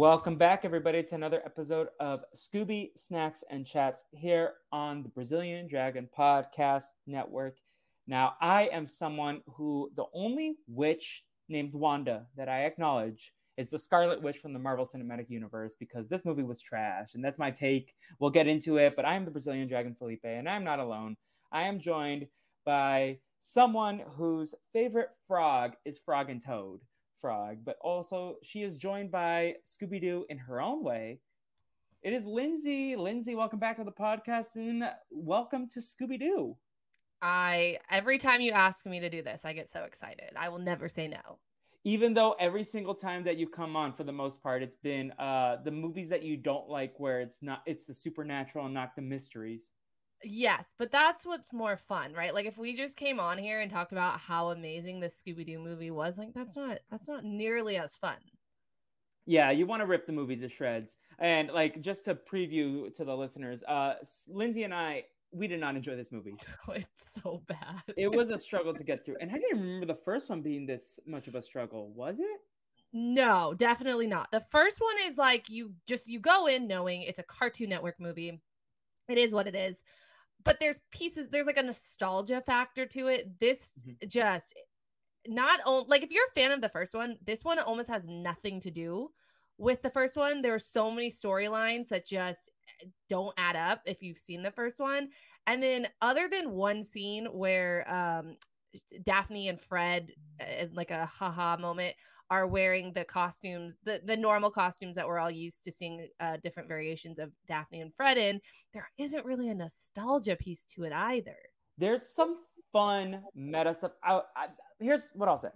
Welcome back, everybody, to another episode of Scooby Snacks and Chats here on the Brazilian Dragon Podcast Network. Now, I am someone who the only witch named Wanda that I acknowledge is the Scarlet Witch from the Marvel Cinematic Universe because this movie was trash. And that's my take. We'll get into it, but I am the Brazilian Dragon Felipe, and I'm not alone. I am joined by someone whose favorite frog is Frog and Toad frog, but also she is joined by Scooby Doo in her own way. It is Lindsay. Lindsay, welcome back to the podcast and welcome to Scooby Doo. I every time you ask me to do this, I get so excited. I will never say no. Even though every single time that you come on, for the most part, it's been uh, the movies that you don't like, where it's not it's the supernatural and not the mysteries. Yes, but that's what's more fun, right? Like if we just came on here and talked about how amazing the Scooby Doo movie was, like that's not that's not nearly as fun. Yeah, you want to rip the movie to shreds. And like just to preview to the listeners, uh Lindsay and I we did not enjoy this movie. Oh, it's so bad. it was a struggle to get through. And I didn't remember the first one being this much of a struggle, was it? No, definitely not. The first one is like you just you go in knowing it's a Cartoon Network movie. It is what it is but there's pieces there's like a nostalgia factor to it this mm-hmm. just not only like if you're a fan of the first one this one almost has nothing to do with the first one there are so many storylines that just don't add up if you've seen the first one and then other than one scene where um daphne and fred uh, like a haha moment are wearing the costumes, the, the normal costumes that we're all used to seeing uh, different variations of Daphne and Fred in, there isn't really a nostalgia piece to it either. There's some fun meta stuff. I, I, here's what I'll say.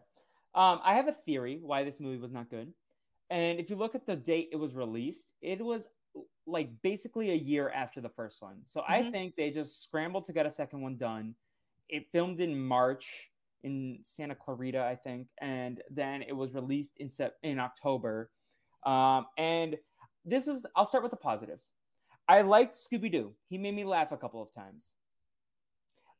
Um, I have a theory why this movie was not good. And if you look at the date it was released, it was like basically a year after the first one. So mm-hmm. I think they just scrambled to get a second one done. It filmed in March in Santa Clarita, I think, and then it was released in sep- in October. Um, and this is I'll start with the positives. I liked Scooby Doo. He made me laugh a couple of times.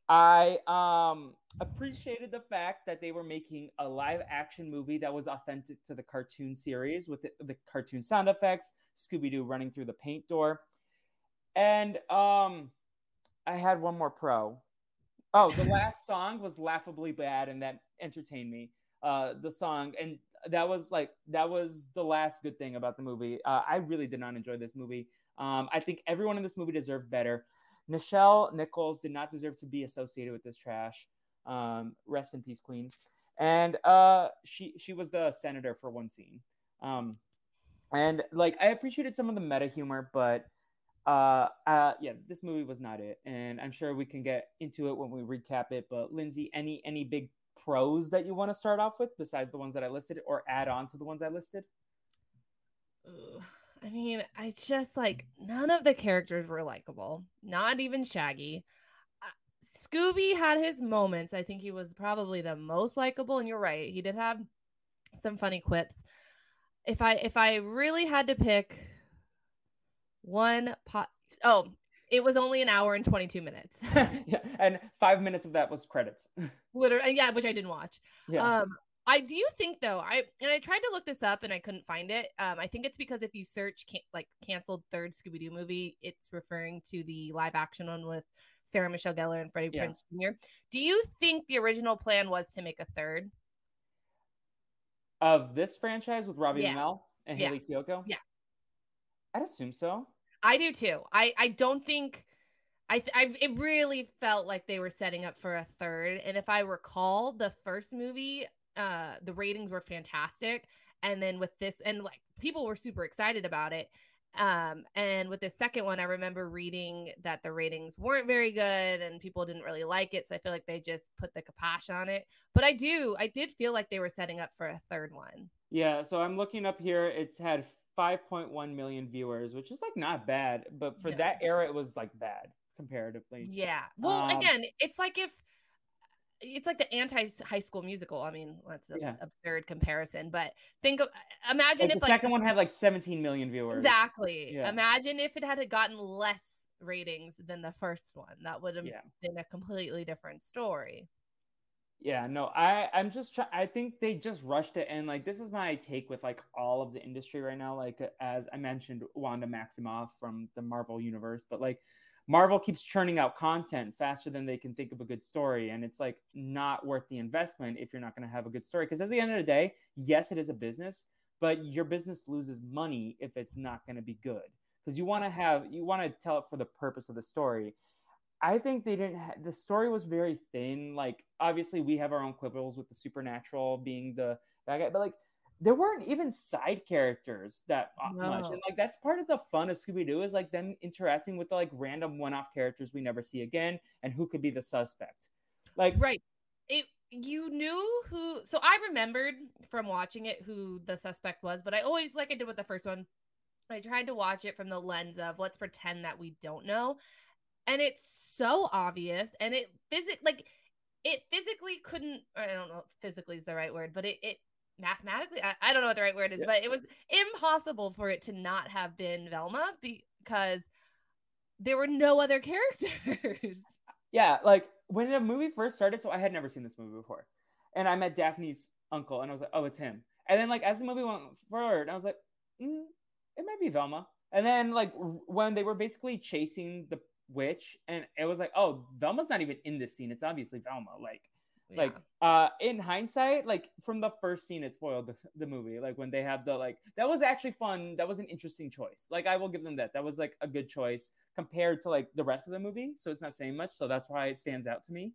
I um, appreciated the fact that they were making a live action movie that was authentic to the cartoon series with the, the cartoon sound effects, Scooby Doo running through the paint door. And um, I had one more pro. Oh, the last song was laughably bad, and that entertained me. Uh, the song, and that was like that was the last good thing about the movie. Uh, I really did not enjoy this movie. Um, I think everyone in this movie deserved better. Nichelle Nichols did not deserve to be associated with this trash. Um, rest in peace, Queen. And uh, she she was the senator for one scene. Um, and like I appreciated some of the meta humor, but uh, uh, yeah, this movie was not it, and I'm sure we can get into it when we recap it. But Lindsay, any any big pros that you want to start off with besides the ones that I listed, or add on to the ones I listed? I mean, I just like none of the characters were likable, not even Shaggy. Uh, Scooby had his moments. I think he was probably the most likable, and you're right, he did have some funny quips. If I if I really had to pick one pot. Oh, it was only an hour and 22 minutes. yeah, and five minutes of that was credits. Literally, yeah, which I didn't watch. Yeah. Um, I do think though, I and I tried to look this up and I couldn't find it. Um, I think it's because if you search can- like canceled third Scooby Doo movie, it's referring to the live action one with Sarah Michelle Gellar and Freddie yeah. Prinze Jr. Do you think the original plan was to make a third of this franchise with Robbie yeah. Amell and yeah. Hayley Kiyoko? Yeah, I'd assume so. I do too. I I don't think I I it really felt like they were setting up for a third. And if I recall, the first movie, uh, the ratings were fantastic, and then with this, and like people were super excited about it. Um, and with the second one, I remember reading that the ratings weren't very good and people didn't really like it. So I feel like they just put the kibosh on it. But I do, I did feel like they were setting up for a third one. Yeah. So I'm looking up here. It's had 5.1 million viewers, which is like not bad, but for yeah. that era, it was like bad comparatively. Yeah. Well, um, again, it's like if it's like the anti high school musical. I mean, that's an Yeah. absurd comparison, but think of imagine Like, if the like second one had like 17 million viewers. exactly. Yeah. Imagine if it had gotten less ratings than the first one. That would have Yeah. been a completely different story. Yeah, no, I I'm just try- I think they just rushed it and like this is my take with like all of the industry right now like as I mentioned Wanda Maximoff from the Marvel universe but like Marvel keeps churning out content faster than they can think of a good story and it's like not worth the investment if you're not going to have a good story because at the end of the day, yes it is a business, but your business loses money if it's not going to be good because you want to have you want to tell it for the purpose of the story I think they didn't. Ha- the story was very thin. Like obviously we have our own quibbles with the supernatural being the bad guy, but like there weren't even side characters that uh, much, and like that's part of the fun of Scooby Doo is like them interacting with the like random one-off characters we never see again, and who could be the suspect. Like Right. It you knew who so I remembered from watching it who the suspect was, but I always like I did with the first one. I tried to watch it from the lens of let's pretend that we don't know. And it's so obvious and it physic like it physically couldn't I don't know if physically is the right word, but it, it mathematically I, I don't know what the right word is, Yeah. but it was impossible for it to not have been Velma because there were no other characters. yeah, like when the movie first started, so I had never seen this movie before, and I met Daphne's uncle, and I was like, oh, it's him. And then like as the movie went forward, I was like, mm, it might be Velma. And then like when they were basically chasing the witch, and it was like, oh, Velma's not even in this scene. It's obviously Velma. Like like uh in hindsight like from the first scene it spoiled the, the movie like when they have the like that was actually fun. That was an interesting choice. Like i will give them that. That was like a good choice compared to like the rest of the movie. So it's not saying much. So that's why it stands out to me.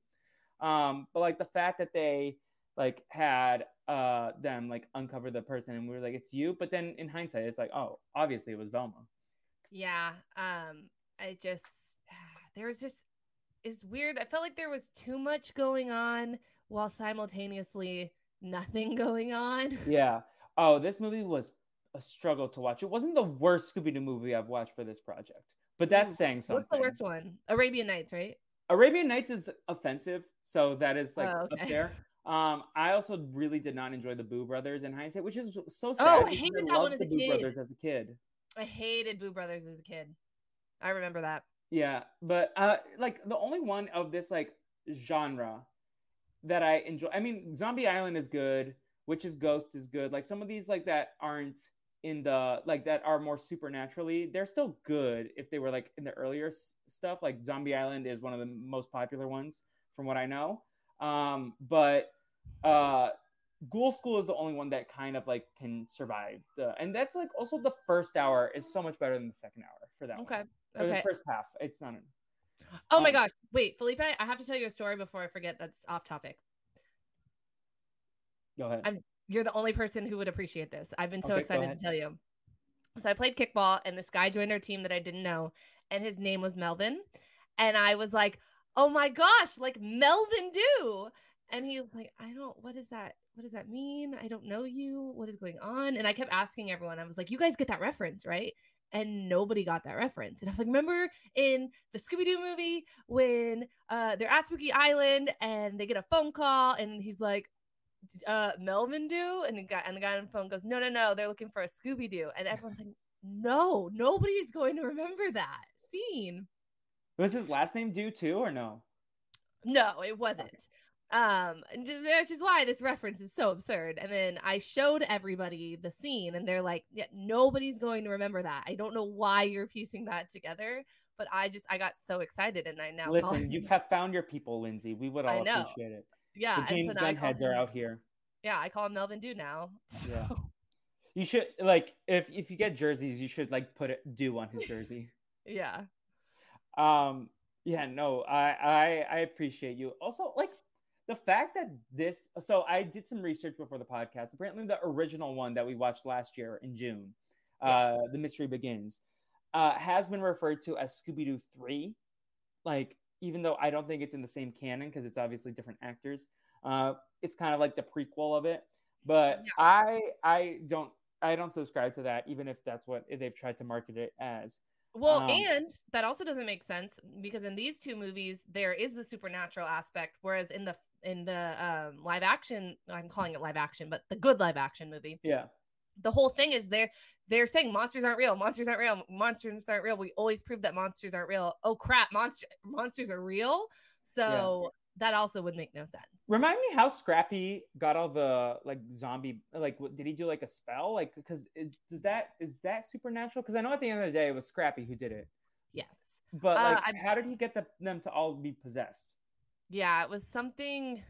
Um but like the fact that they like had uh them like uncover the person and we were like it's you. But then in hindsight it's like oh obviously it was velma. Yeah. Um, I just there was just it's weird. I felt like there was too much going on while simultaneously nothing going on. yeah oh this movie was a struggle to watch it wasn't the worst scooby-doo movie i've watched for this project but that's Ooh, saying something What's the worst one? Arabian Nights, right? Arabian Nights is offensive, so that is like Oh, up there. Um, I also really did not enjoy the Boo Brothers in hindsight, which is so sad. Oh, I hated that one as the a Boo kid. Brothers as a kid. I hated Boo Brothers as a kid. I remember that. Yeah, but uh, like the only one of this like genre that I enjoy. I mean, Zombie Island is good. Witch's Ghost is good. Like some of these like that aren't in the like that are more supernaturally. They're still good if they were like in the earlier s- stuff. Like Zombie Island is one of the most popular ones from what I know. Um, but uh Ghoul School is the only one that kind of like can survive the and that's like also the first hour is so much better than the second hour for that Okay. one. Okay. the first half. It's not. Oh my um, gosh. Wait, Felipe, I have to tell you a story before I forget that's off topic. Go ahead. I'm- You're the only person who would appreciate this. I've been so Okay, excited to tell you. So I played kickball and this guy joined our team that I didn't know and his name was Melvin and I was like, "Oh my gosh, like Melvin do." And he was like, "I don't what is that? What does that mean? I don't know you. What is going on?" And I kept asking everyone. I was like, "You guys get that reference, right?" And nobody got that reference. And I was like, "Remember in the Scooby-Doo movie when uh they're at Spooky Island and they get a phone call and he's like, uh Melvin do? And the guy and the guy on the phone goes, No, no, no, they're looking for a Scooby Doo. And everyone's like, No, nobody's going to remember that scene. Was his last name due too or no? No, it wasn't. Um, which is why this reference is so absurd. And then I showed everybody the scene, and they're like, "Yeah, nobody's going to remember that." I don't know why you're piecing that together, but I just I got so excited, and I now Listen, you have found your people, Lindsay. We would all appreciate it. yeah, the so James Gunn call heads are out here. Yeah, I call him Melvin Do now. Yeah. You should like if if you get jerseys, you should like put it do on his jersey. yeah. um yeah no I, I i appreciate you also like the fact that this so i did some research before the podcast. Apparently the original one that we watched last year in june uh the mystery begins uh has been referred to as scooby-doo 3 like even though i don't think it's in the same canon because it's obviously different actors uh it's kind of like the prequel of it. But Yeah. i i don't i don't subscribe to that even if that's what they've tried to market it as. Well, Um, and that also doesn't make sense because in these two movies there is the supernatural aspect, whereas in the in the um, live action, I'm calling it live action, but the good live action movie, Yeah. the whole thing is they're they're saying monsters aren't real, monsters aren't real, monsters aren't real. We always prove that monsters aren't real. Oh crap, monster monsters are real. So that also would make no sense. Remind me how Scrappy got all the like zombie like what did he do like a spell like because does that is that supernatural because I know at the end of the day it was Scrappy who did it Yes. but Uh, like I'm- how did he get the, them to all be possessed Yeah, it was something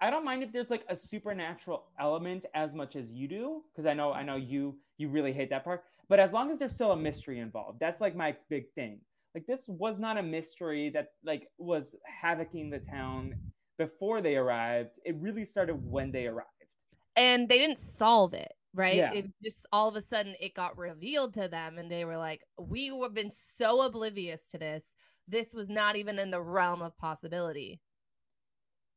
I don't mind if there's like a supernatural element as much as you do because I know I know you you really hate that part. But as long as there's still a mystery involved that's like my big thing. Like this was not a mystery that like was havocing the town before they arrived. It really started when they arrived. And they didn't solve it right? Yeah. it just all of a sudden it got revealed to them and they were like we have been so oblivious to this this was not even in the realm of possibility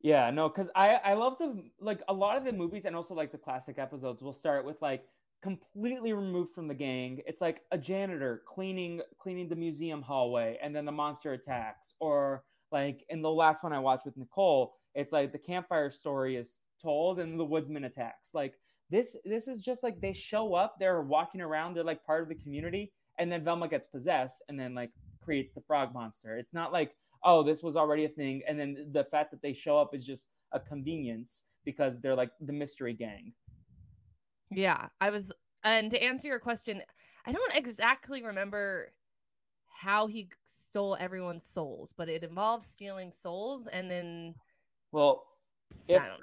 Yeah, no, because I I love the like a lot of the movies and also like the classic episodes will start with like completely removed from the gang. It's like a janitor cleaning cleaning the museum hallway, and then the monster attacks. Or like in the last one I watched with Nicole, it's like the campfire story is told and the woodsman attacks. Like this this is just like they show up, they're walking around, they're like part of the community, and then Velma gets possessed and then like creates the frog monster. It's not like oh, this was already a thing. And then the fact that they show up is just a convenience because they're like the mystery gang. yeah i was and to answer your question i don't exactly remember how he stole everyone's souls but it involves stealing souls and then Well, I If- don't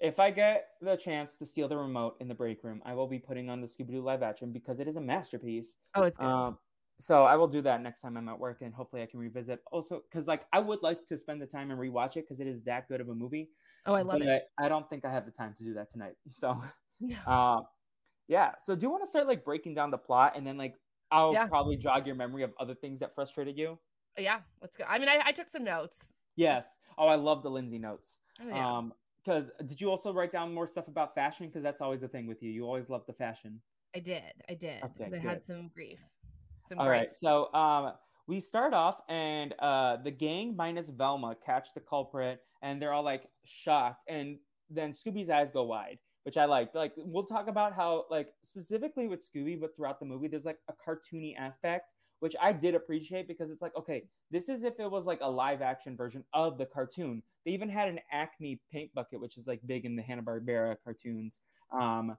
if I get the chance to steal the remote in the break room, I will be putting on the Scooby Doo live action because it is a masterpiece. oh it's good Um, so I will do that next time I'm at work, and hopefully I can revisit. Also, because like I would like to spend the time and rewatch it because it is that good of a movie. oh i love but it I don't think I have the time to do that tonight. So No. Uh, yeah. So do you want to start like breaking down the plot and then like I'll Yeah. probably jog your memory of other things that frustrated you? yeah let's go i mean i, I took some notes Yes. Oh, I love the Lindsay notes. oh, yeah. Um, because did you also write down more stuff about fashion? Because that's always the thing with you. You always love the fashion. i did i did Okay, because i had some grief All right. So um, we start off, and uh, the gang minus Velma catch the culprit, and they're all like shocked, and then Scooby's eyes go wide, which I like. Like we'll talk about how like specifically with Scooby, but throughout the movie, there's like a cartoony aspect, which I did appreciate because it's like okay, this is if it was like a live action version of the cartoon. They even had an Acme paint bucket, which is like big in the Hanna Barbera cartoons, um,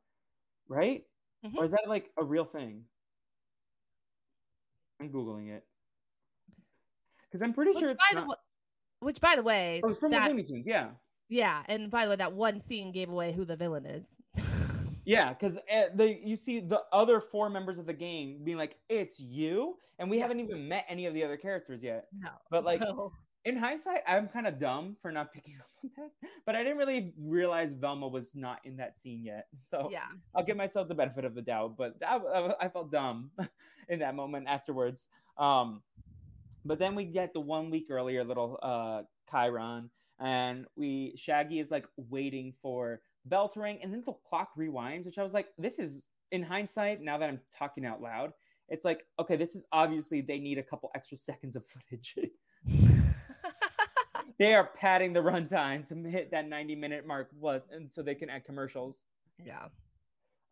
right? Mhm. Or is that like a real thing? I'm googling it because I'm pretty which, sure it's by the not- wa- which by the way Oh, from that, the Looney Tunes. Yeah, yeah and by the way that one scene gave away who the villain is yeah, because eh, the you see the other four members of the gang being like, "It's you," and we Yeah. haven't even met any of the other characters yet. no But, like, so- In hindsight, I'm kind of dumb for not picking up on that, but I didn't really realize Velma was not in that scene yet. So yeah I'll give myself the benefit of the doubt, but I, I, I felt dumb in that moment afterwards. Um, but then we get the one week earlier little uh, Chiron, and we Shaggy is like waiting for bell to ring, and then the clock rewinds, which I was like, this is in hindsight. Now that I'm talking out loud, it's like okay, this is obviously they need a couple extra seconds of footage. They are padding the runtime to hit that 90 minute mark, what, and so they can add commercials. yeah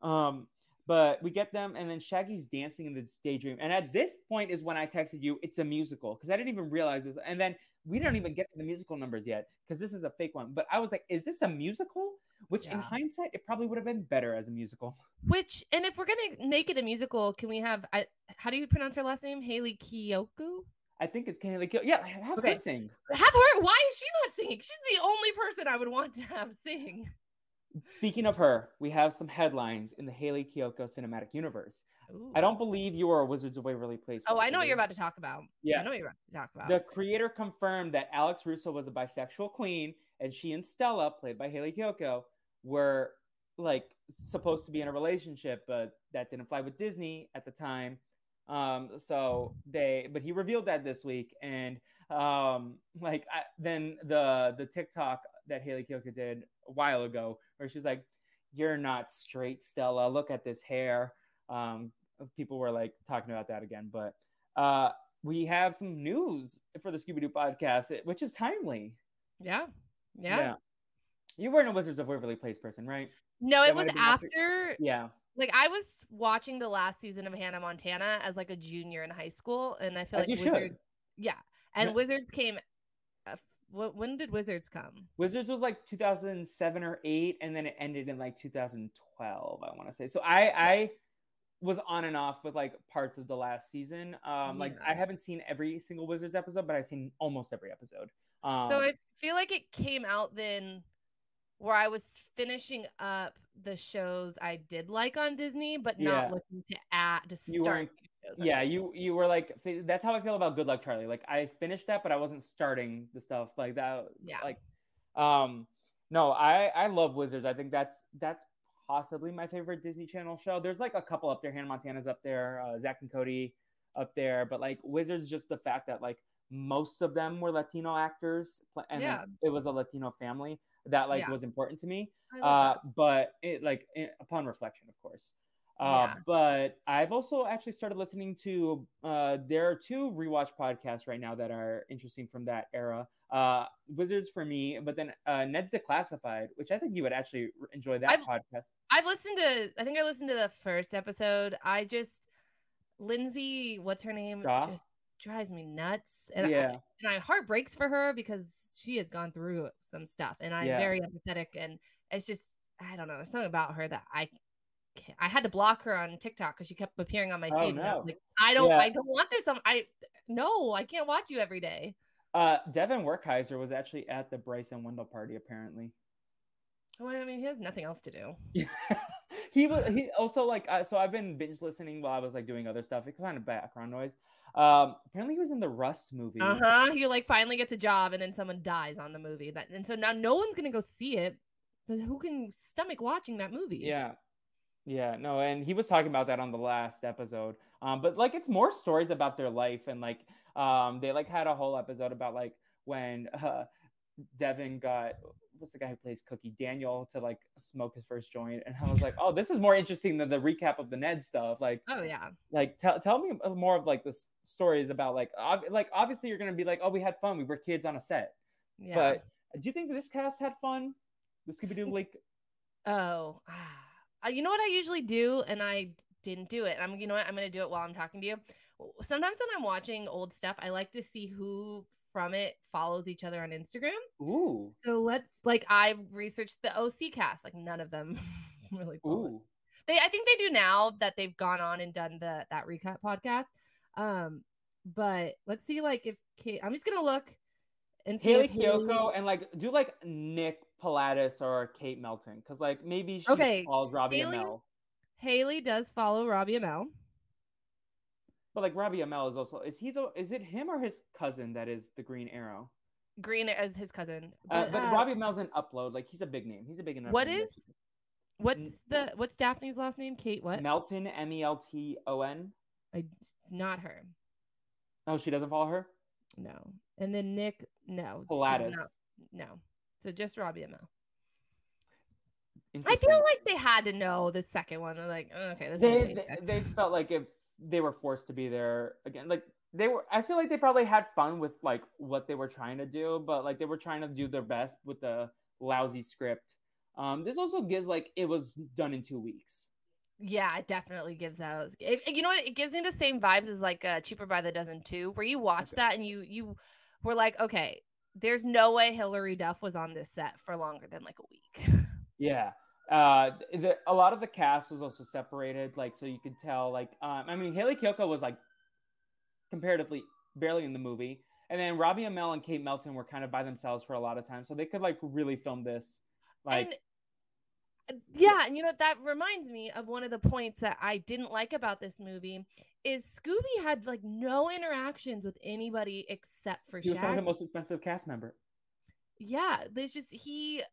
Um, but we get them, and then Shaggy's dancing in the daydream. And at this point is when I texted you, it's a musical because I didn't even realize this. And then we don't even get to the musical numbers yet because this is a fake one. But I was like, is this a musical? Which in hindsight, it probably would have been better as a musical. which and if we're gonna make it a musical can we have I, how do you pronounce her last name haley kiyoku I think it's kind of yeah, have Okay. her sing. have her why is she not singing she's the only person i would want to have sing Speaking of her, we have some headlines in the Hayley Kiyoko cinematic universe. I don't believe you are a Wizards of Waverly Place. oh i know what you're about to talk about Yeah. i know what you're about to talk about The creator confirmed that Alex Russo was a bisexual queen, and she and Stella, played by Haley Kiyoko, were like supposed to be in a relationship, but that didn't fly with Disney at the time. Um, so they, but he revealed that this week, and um, like I, then the the TikTok that Hayley Kiyoko did a while ago, where she's like, "You're not straight, Stella. Look at this hair." Um, people were like talking about that again. But uh, we have some news for the Scooby Doo podcast, which is timely. Yeah. yeah. yeah. You weren't a Wizards of Waverly Place person, right? No, it was after, after. Yeah. Like I was watching the last season of Hannah Montana as like a junior in high school, and I feel as like you Wizards, should. Yeah, and yeah. Wizards came. Uh, when did Wizards come? Wizards was like 2007 or eight, and then it ended in like 2012. I want to say. So I I was on and off with like parts of the last season. Um, yeah. like I haven't seen every single Wizards episode, but I've seen almost every episode. Um, so I feel like it came out then where I was finishing up the shows I did like on Disney, but not yeah. looking to add to start. yeah, you you were like that's how I feel about Good Luck Charlie. Like I finished that, but I wasn't starting the stuff like that. Yeah, like um, no, I I love Wizards. I think that's that's possibly my favorite Disney Channel show. There's like a couple up there. Hannah Montana's up there. Uh, Zack and Cody up there, but like Wizards, just the fact that like most of them were Latino actors, and yeah. it was a Latino family that like yeah. was important to me. Uh, but it like it, upon reflection, of course. Uh, yeah. But I've also actually started listening to. Uh, there are two rewatch podcasts right now that are interesting from that era. Uh, Wizards for me, but then uh, Ned's Declassified, which I think you would actually enjoy that I've, podcast. I've listened to. I think I listened to the first episode. I just Lindsay, what's her name? Shaw? Just drives me nuts, and yeah, I, and my heart breaks for her because she has gone through some stuff and I'm yeah. very empathetic and it's just I don't know, there's something about her that I can't, I had to block her on TikTok because she kept appearing on my oh, feed. No. I like, I don't yeah. I don't want this. I'm, I no, I can't watch you every day. Uh Devin Werkheiser was actually at the Bryson Wendell party apparently. Well, I mean, he has nothing else to do. he was he also like uh, so I've been binge listening while I was like doing other stuff. It kind of background noise. Um, apparently he was in the Rust movie. Uh huh. He like finally gets a job, and then someone dies on the movie. That and so now no one's gonna go see it because who can stomach watching that movie? Yeah, yeah, no, and he was talking about that on the last episode. Um, but like it's more stories about their life, and like um, they like had a whole episode about like when uh Devin got what's the guy who plays Cookie Daniel to like smoke his first joint, and I was like, oh, this is more interesting than the recap of the Ned stuff. Like, oh yeah, like tell tell me more of like the stories about like ob- like obviously you're gonna be like, oh, we had fun, we were kids on a set, yeah. But do you think this cast had fun? The Scooby Doo like, oh, ah. you know what I usually do, and I didn't do it. I'm you know what I'm gonna do it while I'm talking to you. Sometimes when I'm watching old stuff, I like to see who from it follows each other on Instagram. Ooh. So let's like I've researched the OC cast. Like none of them really follow. Ooh. They I think they do now that they've gone on and done the that recap podcast. Um, but let's see like if Kate I'm just gonna look and Hayley Kiyoko Hayley... and like do like Nick Palatas or Kate Melton because like maybe she okay. follows Robbie Hayley, Amell. Hayley does follow Robbie Amell. But like Robbie Amell is also is he the is it him or his cousin that is the Green Arrow? Green as his cousin. But, uh, but uh, Robbie Amell's an upload. Like he's a big name. He's a big enough. What is? What's the what's Daphne's last name? Kate what? Melton M E L T O N. I not her. Oh, she doesn't follow her. No, and then Nick. No, Palatas. no, so just Robbie Amell. I feel like they had to know the second one. Like, okay, this they, they, they felt like if they were forced to be there again. Like they were I feel like they probably had fun with like what they were trying to do, but like they were trying to do their best with the lousy script. Um this also gives like it was done in 2 weeks. Yeah, it definitely gives those. It, you know what? It gives me the same vibes as like uh, Cheaper by the Dozen too, where you watch okay. that and you you were like, okay, there's no way Hilary Duff was on this set for longer than like a week. yeah, uh, the, a lot of the cast was also separated, like so you could tell. Like, um, I mean, Hayley Kiyoko was like comparatively barely in the movie, and then Robbie Amell and Kate Melton were kind of by themselves for a lot of time, so they could like really film this. Like, and, uh, yeah, and you know that reminds me of one of the points that I didn't like about this movie is Scooby had like no interactions with anybody except for he was one of the most expensive cast member. Yeah, there's just he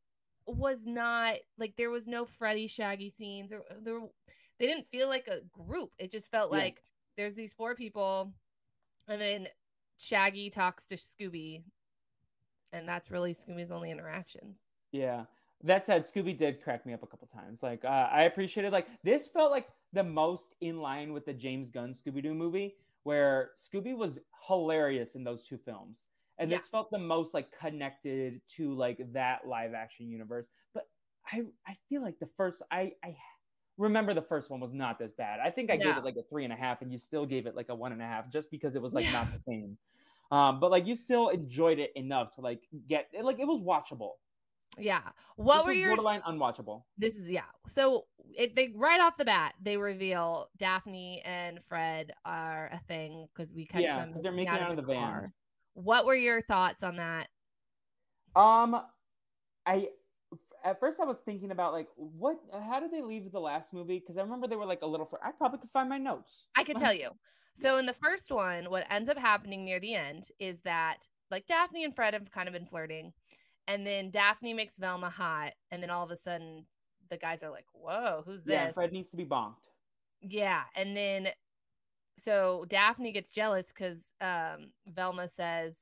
was not like there was no Freddy Shaggy scenes or there they didn't feel like a group. It just felt yeah. like there's these four people and then Shaggy talks to Scooby and that's really Scooby's only interactions. Yeah. that said, Scooby did crack me up a couple times. Like uh, I appreciated like this felt like the most in line with the James Gunn Scooby Doo movie, where Scooby was hilarious in those two films, and Yeah. this felt the most like connected to like that live action universe. But I I feel like the first I I remember the first one was not this bad. I think I gave it like a three and a half, and you still gave it like a one and a half, just because it was like Yeah. not the same. Um, but like you still enjoyed it enough to like get like it was watchable. Yeah. What This were your borderline unwatchable? this is yeah. So it they right off the bat they reveal Daphne and Fred are a thing because we catch Yeah, them 'cause they're making making out of the van. What were your thoughts on that? Um, I at first I was thinking about like what how did they leave the last movie? Because I remember they were like a little. Fr- I probably could find my notes. I can tell you. So in the first one, what ends up happening near the end is that like Daphne and Fred have kind of been flirting, and then Daphne makes Velma hot, and then all of a sudden the guys are like, "Whoa, who's this?" Yeah, Fred needs to be bonked. Yeah, and then so Daphne gets jealous because um Velma says,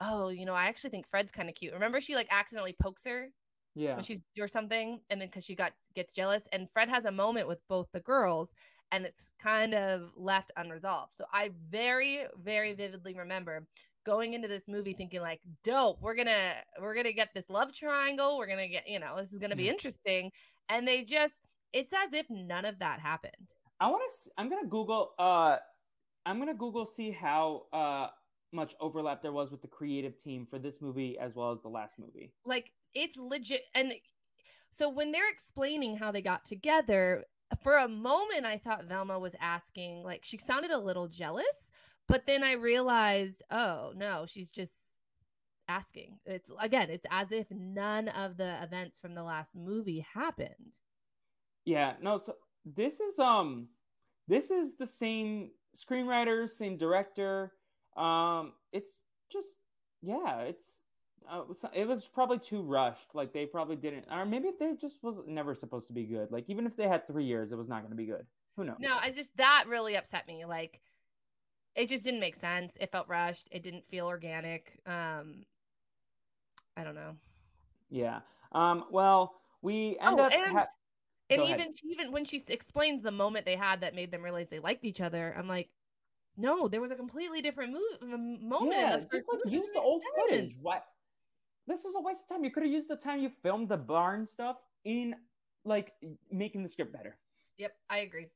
"Oh, you know, I actually think Fred's kind of cute." Remember, she like accidentally pokes her Yeah, when she's or something, and then because she got gets jealous, and Fred has a moment with both the girls, and it's kind of left unresolved. So I very, very vividly remember going into this movie thinking like, "Dope, we're gonna we're gonna get this love triangle. We're gonna get you know this is gonna be Mhm. interesting," and they just it's as if none of that happened. I want to. I'm gonna Google. Uh, I'm gonna Google see how uh much overlap there was with the creative team for this movie as well as the last movie. like it's legit and so when they're explaining how they got together for a moment i thought velma was asking like she sounded a little jealous but then i realized oh no she's just asking it's again it's as if none of the events from the last movie happened Yeah, no. So this is um, this is the same screenwriter, same director. Um, it's just yeah, it's uh, it was probably too rushed. Like they probably didn't, or maybe they just was never supposed to be good. Like even if they had three years, it was not going to be good. Who knows? no i just that really upset me like it just didn't make sense it felt rushed it didn't feel organic um i don't know Yeah. Um. Well, we end oh, up. and ha- and Go even she even when she explains the moment they had that made them realize they liked each other, I'm like, no, there was a completely different move moment. yeah, the just like use the old sense. footage. What? This was a waste of time. You could have used the time you filmed the barn stuff in like making the script better. Yep, I agree.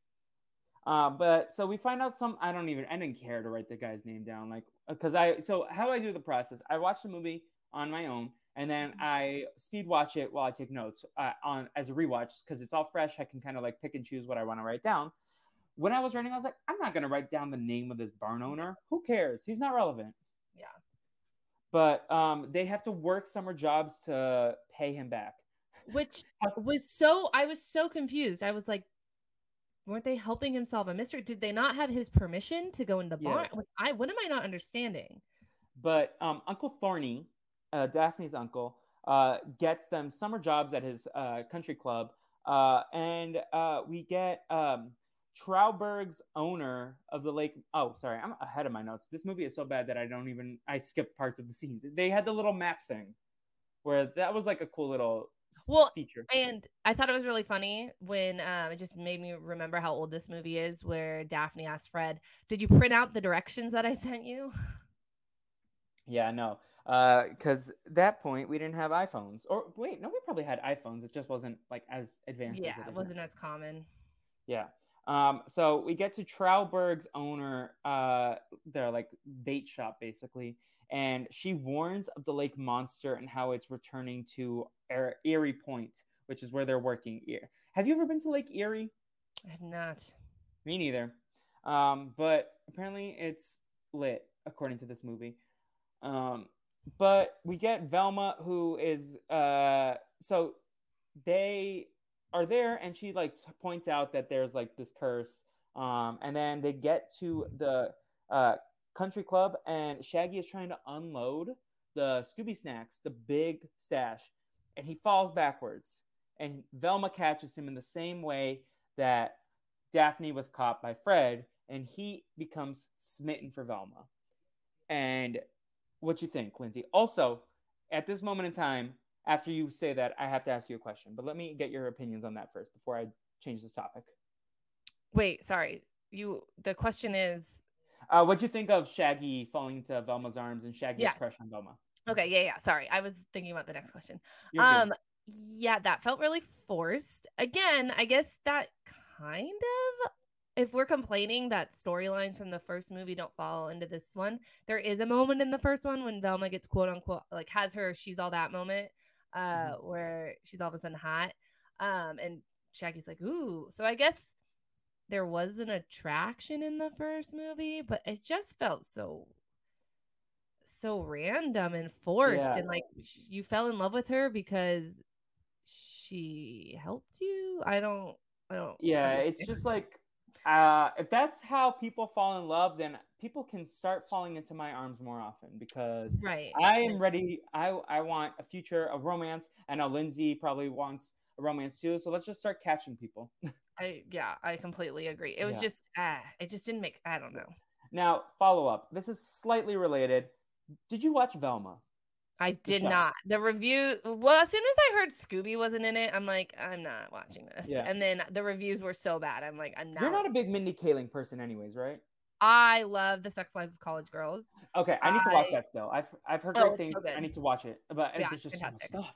Uh, but so we find out some. I don't even. I didn't care to write the guy's name down, like because I. So how I do the process? I watch the movie on my own, and then I speed watch it while I take notes uh, on as a rewatch because it's all fresh. I can kind of like pick and choose what I want to write down. When I was writing, I was like, I'm not gonna write down the name of this barn owner. Who cares? He's not relevant. Yeah. But um, they have to work summer jobs to pay him back. Which was so I was so confused. I was like, weren't they helping him solve a mystery? Did they not have his permission to go in the barn? Yes. Like, I what am I not understanding? But um, Uncle Thorny, uh, Daphne's uncle, uh, gets them summer jobs at his uh, country club, uh, and uh, we get um, Trauberg's owner of the lake. Oh, sorry, I'm ahead of my notes. This movie is so bad that I don't even I skipped parts of the scenes. They had the little map thing, where that was like a cool little Well, feature. And I thought it was really funny when um, it just made me remember how old this movie is, where Daphne asked Fred, "Did you print out the directions that I sent you?" Yeah, no. Uh, because that point we didn't have iPhones, or wait, no, we probably had iPhones. It just wasn't like as advanced. yeah, as it wasn't as common. Yeah. Um, so we get to Trauberg's owner, uh, their like bait shop basically, and she warns of the lake monster and how it's returning to Er- Erie Point, which is where they're working. Here, have you ever been to Lake Erie? I have not. Me neither. Um, but apparently it's lit according to this movie. Um, but we get Velma, who is uh, so they are there, and she like points out that there's like this curse. Um, and then they get to the uh, country club, and Shaggy is trying to unload the Scooby snacks, the big stash, and he falls backwards. And Velma catches him in the same way that Daphne was caught by Fred, and he becomes smitten for Velma. And what you think, Lindsay? Also, at this moment in time, after you say that, I have to ask you a question. But let me get your opinions on that first before I change this topic. Wait, sorry. You. The question is. Uh, what'd you think of Shaggy falling into Velma's arms and Shaggy's Yeah. crush on Velma? Okay, yeah, yeah. Sorry, I was thinking about the next question. You're good. Um, yeah, that felt really forced. Again, I guess that kind of. If we're complaining that storylines from the first movie don't fall into this one, there is a moment in the first one when Velma gets quote unquote like has her she's all that moment, uh, Mm-hmm. where she's all of a sudden hot, um, and Shaggy's like ooh. So I guess there was an attraction in the first movie, but it just felt so so random and forced Yeah. and like you fell in love with her because she helped you i don't i don't Yeah, it's just like uh, if that's how people fall in love, then people can start falling into my arms more often because right I am ready. I I want a future, a romance. I know Lindsay probably wants a romance too. So let's just start catching people. i yeah i completely agree it was Yeah. just ah it just didn't make i don't know Now, follow up. This is slightly related. Did you watch Velma? I did not the review well as soon as i heard scooby wasn't in it i'm like i'm not watching this Yeah. and then the reviews were so bad i'm like i'm not You're not a big Mindy Kaling person, anyways, right? i love the sex lives of college girls Okay, I need to watch that still. I've I've heard Oh, great it's things. so. I need to watch it, but Yeah, there's just so much stuff.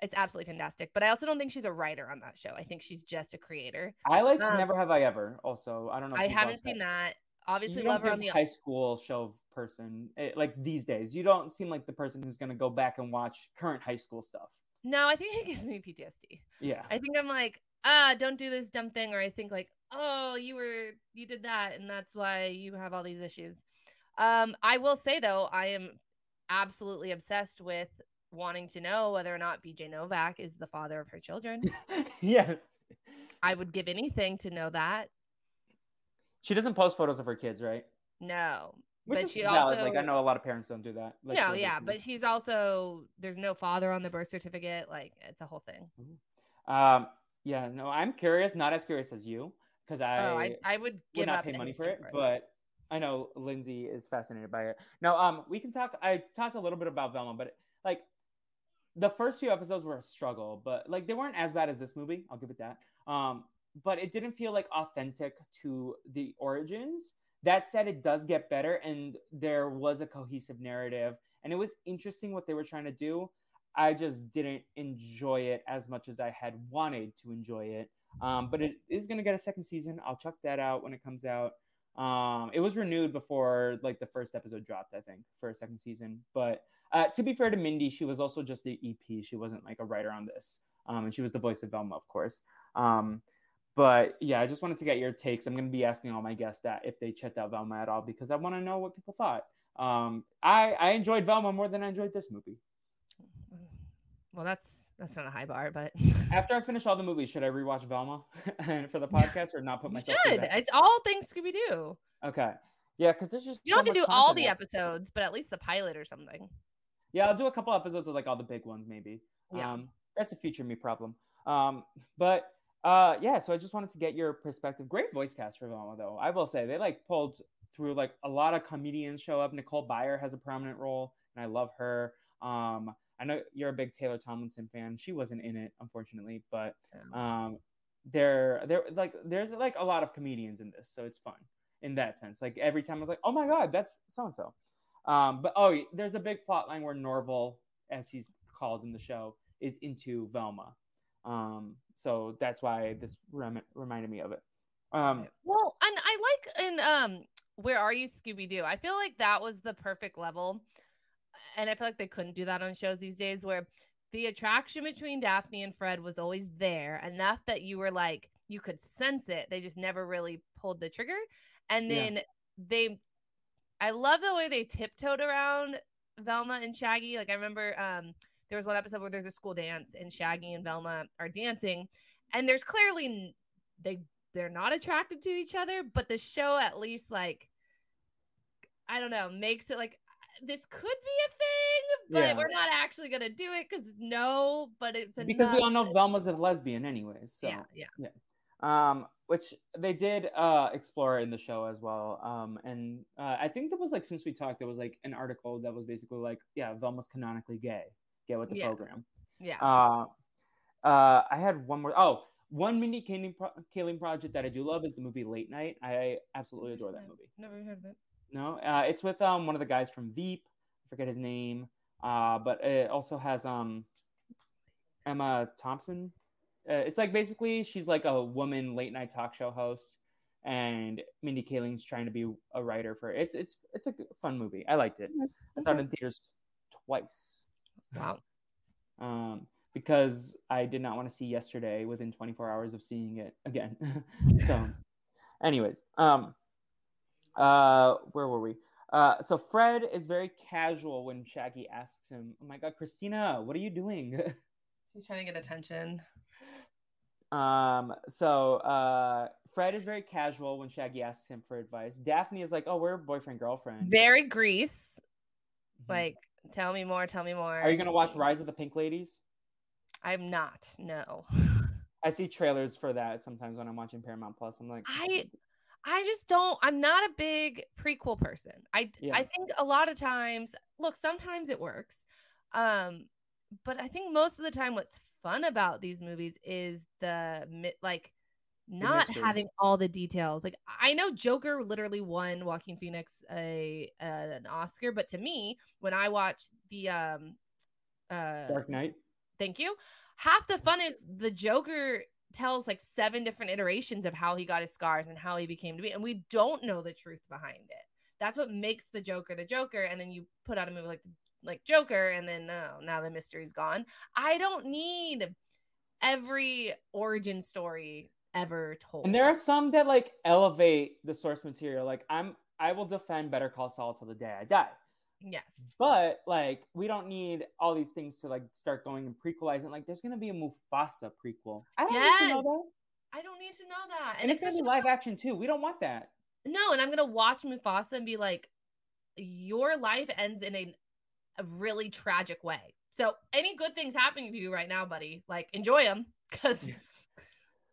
it's absolutely fantastic but i also don't think she's a writer on that show i think she's just a creator I like Um, Never Have I Ever. Also, I don't know. If I haven't seen that. Obviously, you don't love her on the. high school show person eh, like these days. You don't seem like the person who's going to go back and watch current high school stuff. No, I think it gives me PTSD. Yeah, I think I'm like, ah, don't do this dumb thing, or I think like, oh, you were you did that, and that's why you have all these issues. Um, I will say though, I am absolutely obsessed with wanting to know whether or not BJ Novak is the father of her children. yeah. I would give anything to know that. She doesn't post photos of her kids, right? No, Which But is she valid. like I know a lot of parents don't do that. Like, no, yeah, but she's also there's no father on the birth certificate. Like it's a whole thing. um, yeah, no, I'm curious. Not as curious as you, because I, oh, I I would give would not up pay money for anything it, but I know Lindsay is fascinated by it. No, um, we can talk. I talked a little bit about Velma, but like the first few episodes were a struggle, but like they weren't as bad as this movie. I'll give it that. Um, but it didn't feel like authentic to the origins. That said, it does get better, and there was a cohesive narrative, and it was interesting what they were trying to do. I just didn't enjoy it as much as I had wanted to enjoy it. Um, but it is going to get a second season. I'll check that out when it comes out. Um, it was renewed before like the first episode dropped, I think, for a second season. But uh, to be fair to Mindy, she was also just the EP. She wasn't like a writer on this, um, and she was the voice of Velma, of course. Um, but yeah, I just wanted to get your takes. I'm going to be asking all my guests that if they checked out Velma at all because I want to know what people thought. Um, I I enjoyed Velma more than I enjoyed this movie. Well, that's that's not a high bar, but After I finish all the movies, should I rewatch Velma for the podcast or not put you myself? through should. It's all things Scooby Doo. Okay. Yeah, because there's just You don't so have to do all the episodes, but at least the pilot or something. Yeah, I'll do a couple episodes of like all the big ones, maybe. Yeah. Um, that's a future me problem. Um, but uh, yeah, so I just wanted to get your perspective. Great voice cast for Velma, though. I will say they like pulled through like a lot of comedians show up. Nicole Byer has a prominent role, and I love her. Um, I know you're a big Taylor Tomlinson fan. She wasn't in it, unfortunately, but um, there, there, like, there's like a lot of comedians in this, so it's fun in that sense. Like every time I was like, oh my god, that's so and so. Um, but oh, there's a big plot line where Norval, as he's called in the show, is into Velma. Um, so that's why this rem- reminded me of it. Um, Well, and I like in um Where Are You Scooby Doo? I feel like that was the perfect level. And I feel like they couldn't do that on shows these days where the attraction between Daphne and Fred was always there enough that you were like you could sense it. They just never really pulled the trigger. And Yeah. then they I love the way they tiptoed around Velma and Shaggy. Like I remember um there was one episode where there's a school dance and Shaggy and Velma are dancing and there's clearly they they're not attracted to each other, but the show at least like I don't know, makes it like this could be a thing, but Yeah. we're not actually gonna do it because no, but it's because we all know Velma's a lesbian, anyways. So yeah, yeah. um, which they did uh, explore in the show as well. Um, and uh, I think that was like since we talked, there was like an article that was basically like, yeah, Velma's canonically gay. Get with the Yeah. program. Yeah. Uh, uh, I had one more. Oh, one Mindy Kaling, pro- Kaling project that I do love is the movie Late Night. I absolutely adore that movie. Never heard of it. No, uh, it's with um one of the guys from Veep. I forget his name. Uh, but it also has um Emma Thompson. Uh, it's like basically she's like a woman late night talk show host, and Mindy Kaling's trying to be a writer for it. It's it's it's a fun movie. I liked it. I saw it in theaters twice. Wow. Um, because I did not want to see yesterday within 24 hours of seeing it again. so, anyways, um, uh, where were we? Uh, so Fred is very casual when Shaggy asks him, "Oh my God, Christina, what are you doing?" She's trying to get attention. um, so uh, Fred is very casual when Shaggy asks him for advice. Daphne is like, "Oh, we're boyfriend girlfriend." Very grease. Mhm. Like, tell me more, tell me more. are you gonna watch Rise of the Pink Ladies? I'm not. No. I see trailers for that sometimes when I'm watching Paramount Plus. I'm like, I I just don't I'm not a big prequel person. I Yeah. I think a lot of times, look, sometimes it works. Um but I think most of the time what's fun about these movies is the like not having all the details. Like I know Joker literally won Joaquin Phoenix a, an Oscar, but to me, when I watch the um uh Dark Knight. Thank you. Half the fun is the Joker tells like seven different iterations of how he got his scars and how he became to be, and we don't know the truth behind it. That's what makes the Joker the Joker. And then you put out a movie like like Joker, and then oh, now the mystery's gone. I don't need every origin story ever told. And there are some that like elevate the source material. Like I'm, I will defend Better Call Saul till the day I die. yes, But like, we don't need all these things to like start going and prequelizing. Like, there's gonna be a Mufasa prequel. I don't need to know that. I don't need to know that. And it's gonna be live action too. We don't want that. No, and I'm gonna watch Mufasa and be like, your life ends in a, a really tragic way. So any good things happening to you right now, buddy, like enjoy them because.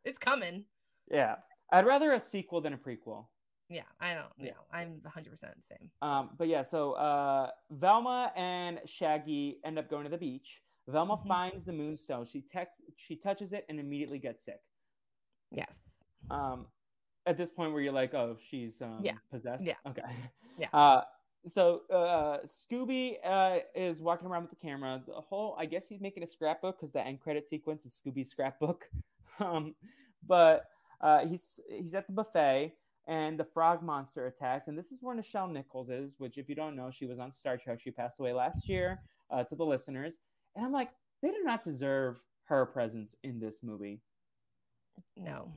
It's coming. Yeah, I'd rather a sequel than a prequel. Yeah, I don't. Yeah. know. I'm 100 percent the same. Um, but yeah, so uh, Velma and Shaggy end up going to the beach. Velma Mhm. finds the moonstone. She tex- she touches it and immediately gets sick. Yes. um at this point where you're like oh she's um Yeah. possessed Yeah. okay Yeah. uh so uh scooby uh is walking around with the camera the whole i guess he's making a scrapbook because the end credit sequence is scooby's scrapbook um but uh he's he's at the buffet and the frog monster attacks and this is where nichelle nichols is which if you don't know she was on star trek she passed away last year uh, to the listeners and i'm like they do not deserve her presence in this movie No.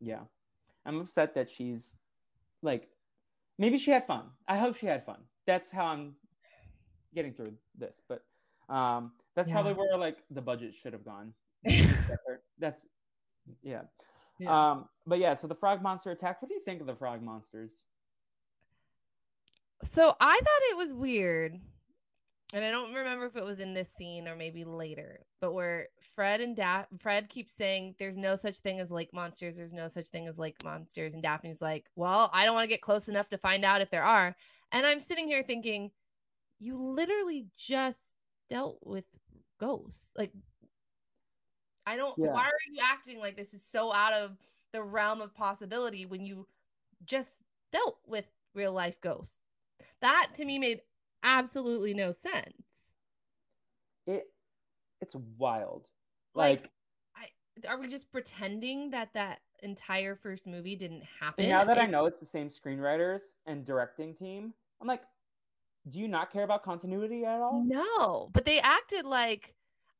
yeah. I'm upset that she's like maybe she had fun. I hope she had fun. That's how I'm getting through this. But um that's probably where like the budget should have gone. That's yeah. Yeah. Um but yeah, so the frog monster attack. What do you think of the frog monsters? So I thought it was weird, and I don't remember if it was in this scene or maybe later, but where Fred and da- Fred keeps saying there's no such thing as lake monsters, there's no such thing as lake monsters, and Daphne's like, "Well, I don't want to get close enough to find out if there are." And I'm sitting here thinking, you literally just dealt with ghosts. Like, I don't. Yeah. Why are you acting like this is so out of the realm of possibility when you just dealt with real life ghosts? That to me made absolutely no sense. It it's wild. Like, Like, Are we just pretending that that entire first movie didn't happen? now that I know it's the same screenwriters and directing team, I'm like, do you not care about continuity at all? No, but they acted like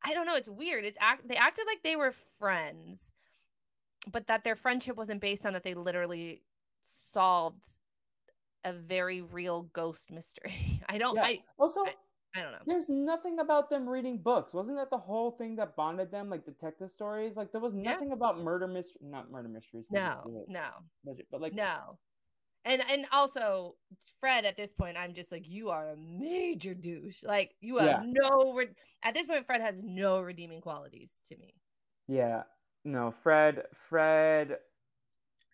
I don't know. It's weird. It's act. They acted like they were friends, but that their friendship wasn't based on that. They literally solved a very real ghost mystery. I don't. Yeah. I. Also, I- I don't know. There's nothing about them reading books. Wasn't that the whole thing that bonded them, like detective stories? Like there was Yeah. nothing about murder mystery, not murder mysteries. No. No. but like No. And and also Fred at this point I'm just like you are a major douche. Like you have Yeah. no re- at this point Fred has no redeeming qualities to me. yeah, no, Fred, Fred.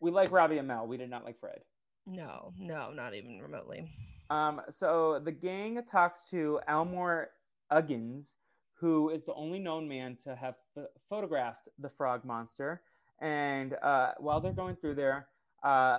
We like Robbie and Mel. We did not like Fred. No, no, not even remotely. Um, so the gang talks to Elmer Uggins, who is the only known man to have ph- photographed the frog monster. And uh, while they're going through there, uh,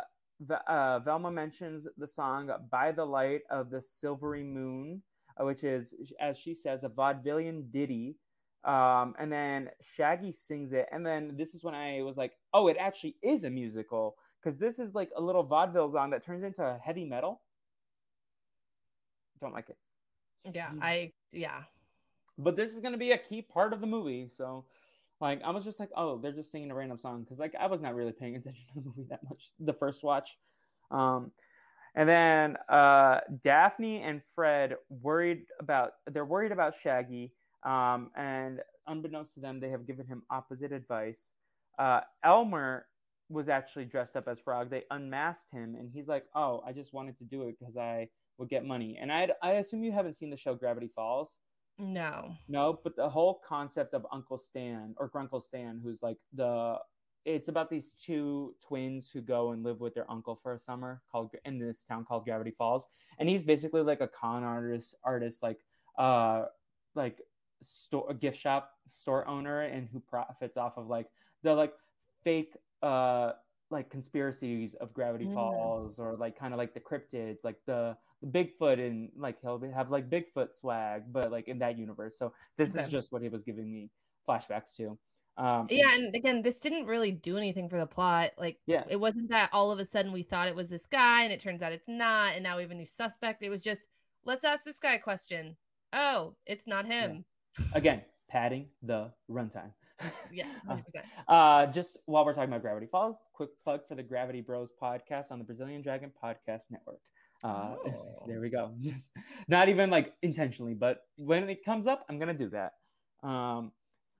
uh, Velma mentions the song "By the Light of the Silvery Moon," uh, which is, as she says, a vaudevillian ditty. Um, and then Shaggy sings it, and then this is when I was like, "Oh, it actually is a musical." Because this is like a little vaudeville song that turns into heavy metal. Don't like it. Yeah, I yeah. but this is going to be a key part of the movie so like i was just like oh they're just singing a random song because like i was not really paying attention to the movie that much the first watch. Um and then uh daphne and fred worried about they're worried about shaggy um and unbeknownst to them they have given him opposite advice. Uh elmer was actually dressed up as frog. They unmasked him and he's like oh i just wanted to do it because i would get money. And i i assume you haven't seen the show gravity falls No. no, but the whole concept of Uncle Stan or Grunkle Stan, who's like the it's about these two twins who go and live with their uncle for a summer called in this town called Gravity Falls. And he's basically like a con artist artist like uh like store a gift shop store owner and who profits off of like the like fake uh like conspiracies of Gravity Mm. Falls or like kind of like the cryptids, like the Bigfoot and like he'll have like Bigfoot swag, but like in that universe. So this is just what he was giving me flashbacks to. Um, Yeah, and again, this didn't really do anything for the plot. Like, Yeah. it wasn't that all of a sudden we thought it was this guy, and it turns out it's not, and now we have a new suspect. It was just let's ask this guy a question. Oh, it's not him. again, padding the runtime. Yeah, Uh, hundred percent. Uh, just while we're talking about Gravity Falls, quick plug for the Gravity Bros podcast on the Brazilian Dragon Podcast Network. Uh, Oh. there we go. Just not even like intentionally, but when it comes up, I'm gonna do that. Um,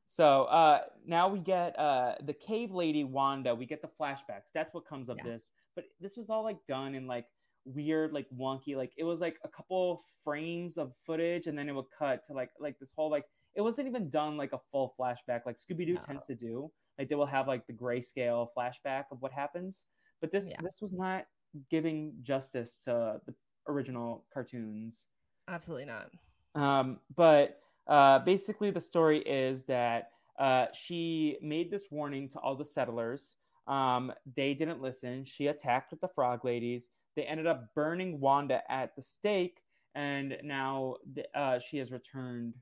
so uh, now we get uh, the cave lady Wanda. We get the flashbacks. That's what comes of Yeah. this. But this was all like done in like weird, like wonky. Like it was like a couple frames of footage, and then it would cut to like like this whole like it wasn't even done like a full flashback like Scooby Doo No. tends to do. Like they will have like the grayscale flashback of what happens, but this Yeah. this was not giving justice to the original cartoons. Absolutely not. Um, but uh, basically, the story is that uh, she made this warning to all the settlers. Um, they didn't listen. She attacked with the frog ladies. They ended up burning Wanda at the stake, and now th- uh, she has returned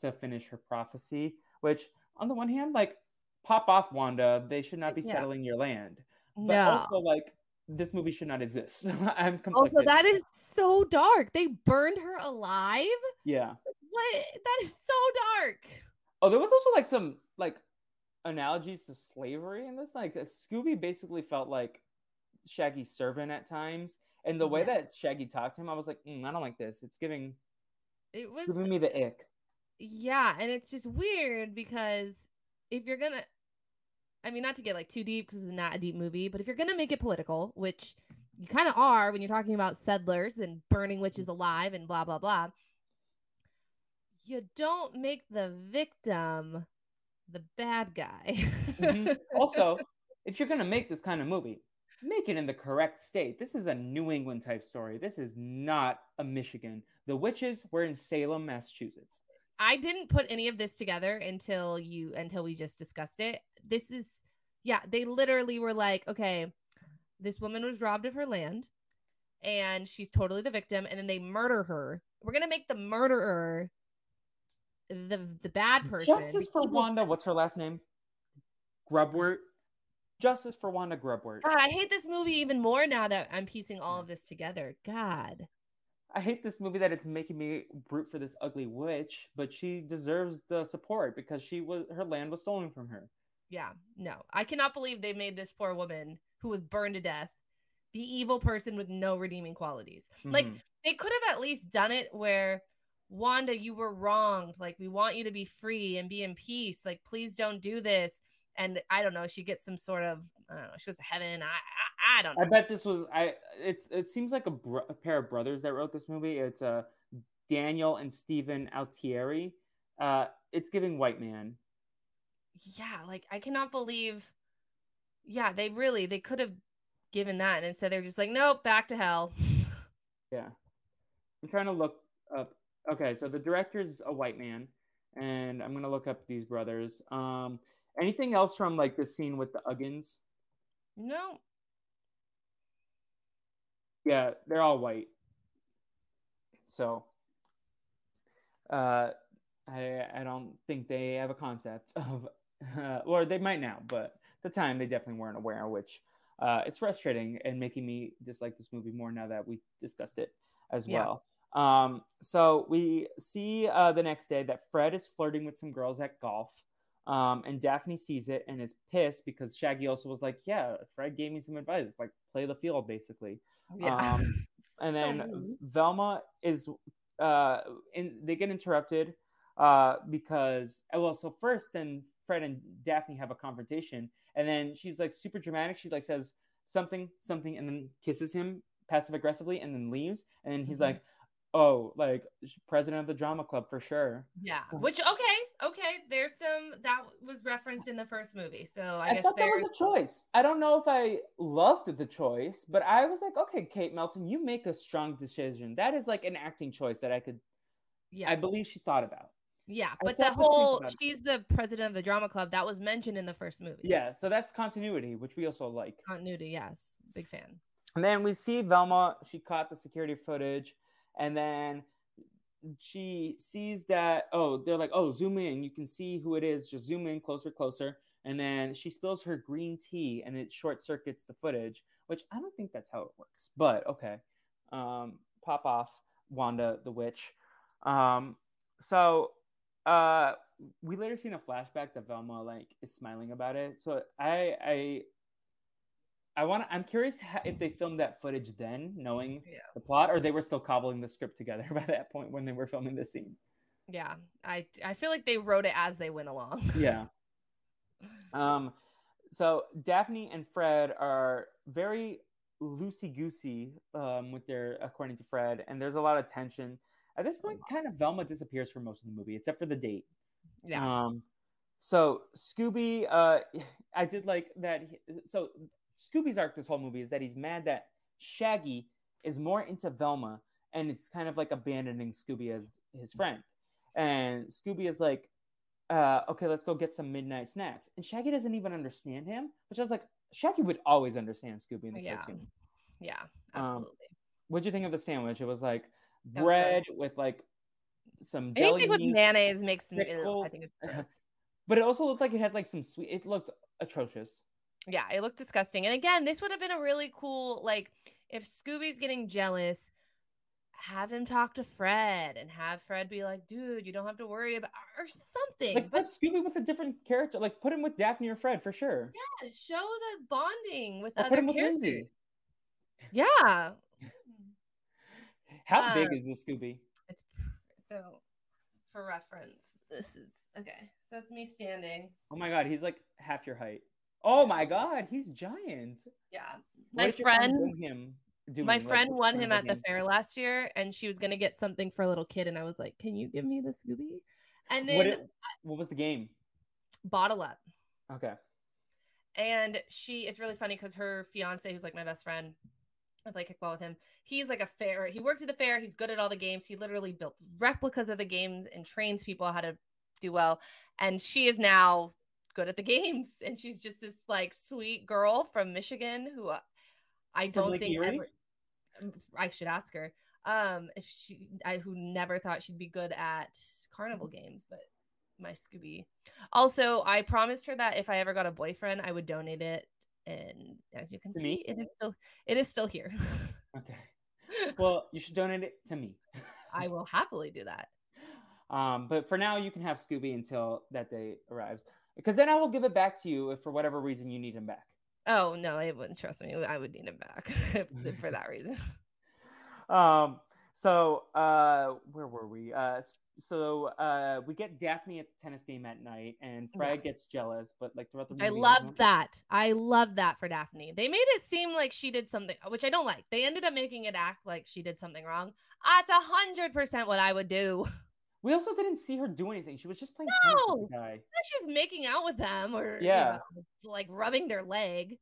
to finish her prophecy. Which, on the one hand, like pop off Wanda, they should not be Yeah. settling your land. But no. also, like this movie should not exist. I'm also, that is so dark. They burned her alive. yeah. What? That is so dark. Oh, there was also like some like analogies to slavery in this. Like Scooby basically felt like Shaggy's servant at times, and the way that Shaggy talked to him, I was like, "Mm, I don't like this. It's giving It was giving me the ick. Yeah, and it's just weird because if you're gonna, I mean, not to get like too deep because it's not a deep movie, but if you're gonna make it political, which you kind of are when you're talking about settlers and burning witches alive and blah blah blah, you don't make the victim the bad guy. Mhm. also, if you're gonna make this kind of movie, make it in the correct state. This is a New England type story. This is not a Michigan. The witches were in Salem, Massachusetts. I didn't put any of this together until you until we just discussed it. This is yeah, they literally were like, okay, this woman was robbed of her land and she's totally the victim and then they murder her. We're going to make the murderer the the bad person. Justice for Wanda. What's her last name? Grubwort. Justice for Wanda Grubwort. God, I hate this movie even more now that I'm piecing all of this together. God. I hate this movie that it's making me root for this ugly witch, but she deserves the support because she was her land was stolen from her. Yeah, no. I cannot believe they made this poor woman who was burned to death the evil person with no redeeming qualities. Like Mhm. they could have at least done it where Wanda, you were wronged. Like we want you to be free and be in peace. Like please don't do this. And I don't know, she gets some sort of I don't know, she goes to heaven. I I, I don't know. I bet this was I. It's it seems like a, br- a pair of brothers that wrote this movie. It's uh, Daniel and Steven Altieri. Uh, it's giving white man. yeah, like I cannot believe. Yeah, they really they could have given that, and instead they're just like, nope, back to hell. Yeah, I'm trying to look up. Okay, so the director's a white man. and I'm gonna look up these brothers. Um, anything else from like the scene with the Uggins? No. Yeah, they're all white. So, uh, I I don't think they have a concept of, uh, or they might now, but at the time they definitely weren't aware. Which uh, it's frustrating and making me dislike this movie more now that we discussed it as Yeah. well. Um, so we see uh, the next day that Fred is flirting with some girls at golf. Um, and Daphne sees it and is pissed because Shaggy also was like, "Yeah, Fred gave me some advice, like play the field, basically." Yeah. Um, and then mean. Velma is uh in they get interrupted uh because uh, well so first then Fred and Daphne have a confrontation and then she's like super dramatic she like says something something and then kisses him passive aggressively and then leaves and then he's Mhm. like oh like president of the drama club for sure Yeah. Which okay, okay. There's some that was referenced in the first movie, so I, I, guess thought that there's was a choice. I don't know if I loved the choice, but I was like, okay, Kate Melton, you make a strong decision. That is like an acting choice that I could, yeah, I believe she thought about. yeah. But the have to think whole she's the president of the drama club that was mentioned in the first movie. Yeah, so that's continuity, which we also like. continuity. Yes, big fan. And then we see Velma. She caught the security footage, and then she sees that. Oh, they're like, oh, zoom in. You can see who it is. Just zoom in closer, closer. And then she spills her green tea, and it short circuits the footage. Which I don't think that's how it works, but okay. Um, pop off, Wanda the witch. Um, so uh, we later seen a flashback that Velma like is smiling about it. So I I I want. I'm curious how, if they filmed that footage then, knowing Yeah. the plot, or they were still cobbling the script together by that point when they were filming the scene. Yeah, I I feel like they wrote it as they went along. Yeah. Um. So Daphne and Fred are very loosey goosey um, with their, according to Fred, and there's a lot of tension. At this point, kind of Velma disappears for most of the movie, except for the date. yeah. Um, so Scooby, uh, I did like that. he- So Scooby's arc this whole movie is that he's mad that Shaggy is more into Velma, and it's kind of like abandoning Scooby as his friend. And Scooby is like, uh, "Okay, let's go get some midnight snacks." And Shaggy doesn't even understand him, which I was like, Shaggy would always understand Scooby in the Yeah. cartoon. yeah, Um, absolutely. What'd you think of the sandwich? It was like was bread with like some Anything with meat. mayonnaise makes me. I think it's gross. But it also looked like it had like some sweet. It looked atrocious. Yeah, it looked disgusting. And again, this would have been a really cool like if Scooby's getting jealous, have him talk to Fred and have Fred be like, "Dude, you don't have to worry about or something." Like but put Scooby with a different character. Like put him with Daphne or Fred for sure. yeah, show the bonding with Or other put him with characters. Lindsay. Yeah, How big Uh, is this Scooby? it's so for reference. This is okay. So that's me standing. Oh my god, he's like half your height. Oh my god, he's giant. Yeah, What my is your mom friend. him. Doing? My friend won him of at the fair last year, and she was gonna get something for a little kid, and I was like, "Can you give me the Scooby?" And What, then it- what was the game? bottle up, Okay. and she. It's really funny because her fiance, who's like my best friend, I play kickball with him. He's like a fair. He worked at the fair. He's good at all the games. He literally built replicas of the games and trains people how to do well. And she is now good at the games, and she's just this like sweet girl from Michigan who uh, I don't think Erie? ever. I should ask her. Um, if she, I who never thought she'd be good at carnival games, but my Scooby. Also, I promised her that if I ever got a boyfriend, I would donate it. And as you can To see, me? it is still it is still here. Okay. Well, you should donate it to me. I will happily do that. Um, but for now, you can have Scooby until that day arrives. Because then I will give it back to you if for whatever reason you need him back. Oh no, it wouldn't trust me. I would need him back for that reason. Um, so uh, where were we? Uh, so uh, we get Daphne at the tennis game at night, and Fred Yeah. gets jealous, but like throughout the movie, I love that. I love that for Daphne. They made it seem like she did something, which I don't like. They ended up making it act like she did something wrong. That's a hundred percent what I would do. We also didn't see her do anything. She was just playing tennis with the guy. She's making out with them or you Yeah. know, like rubbing their leg.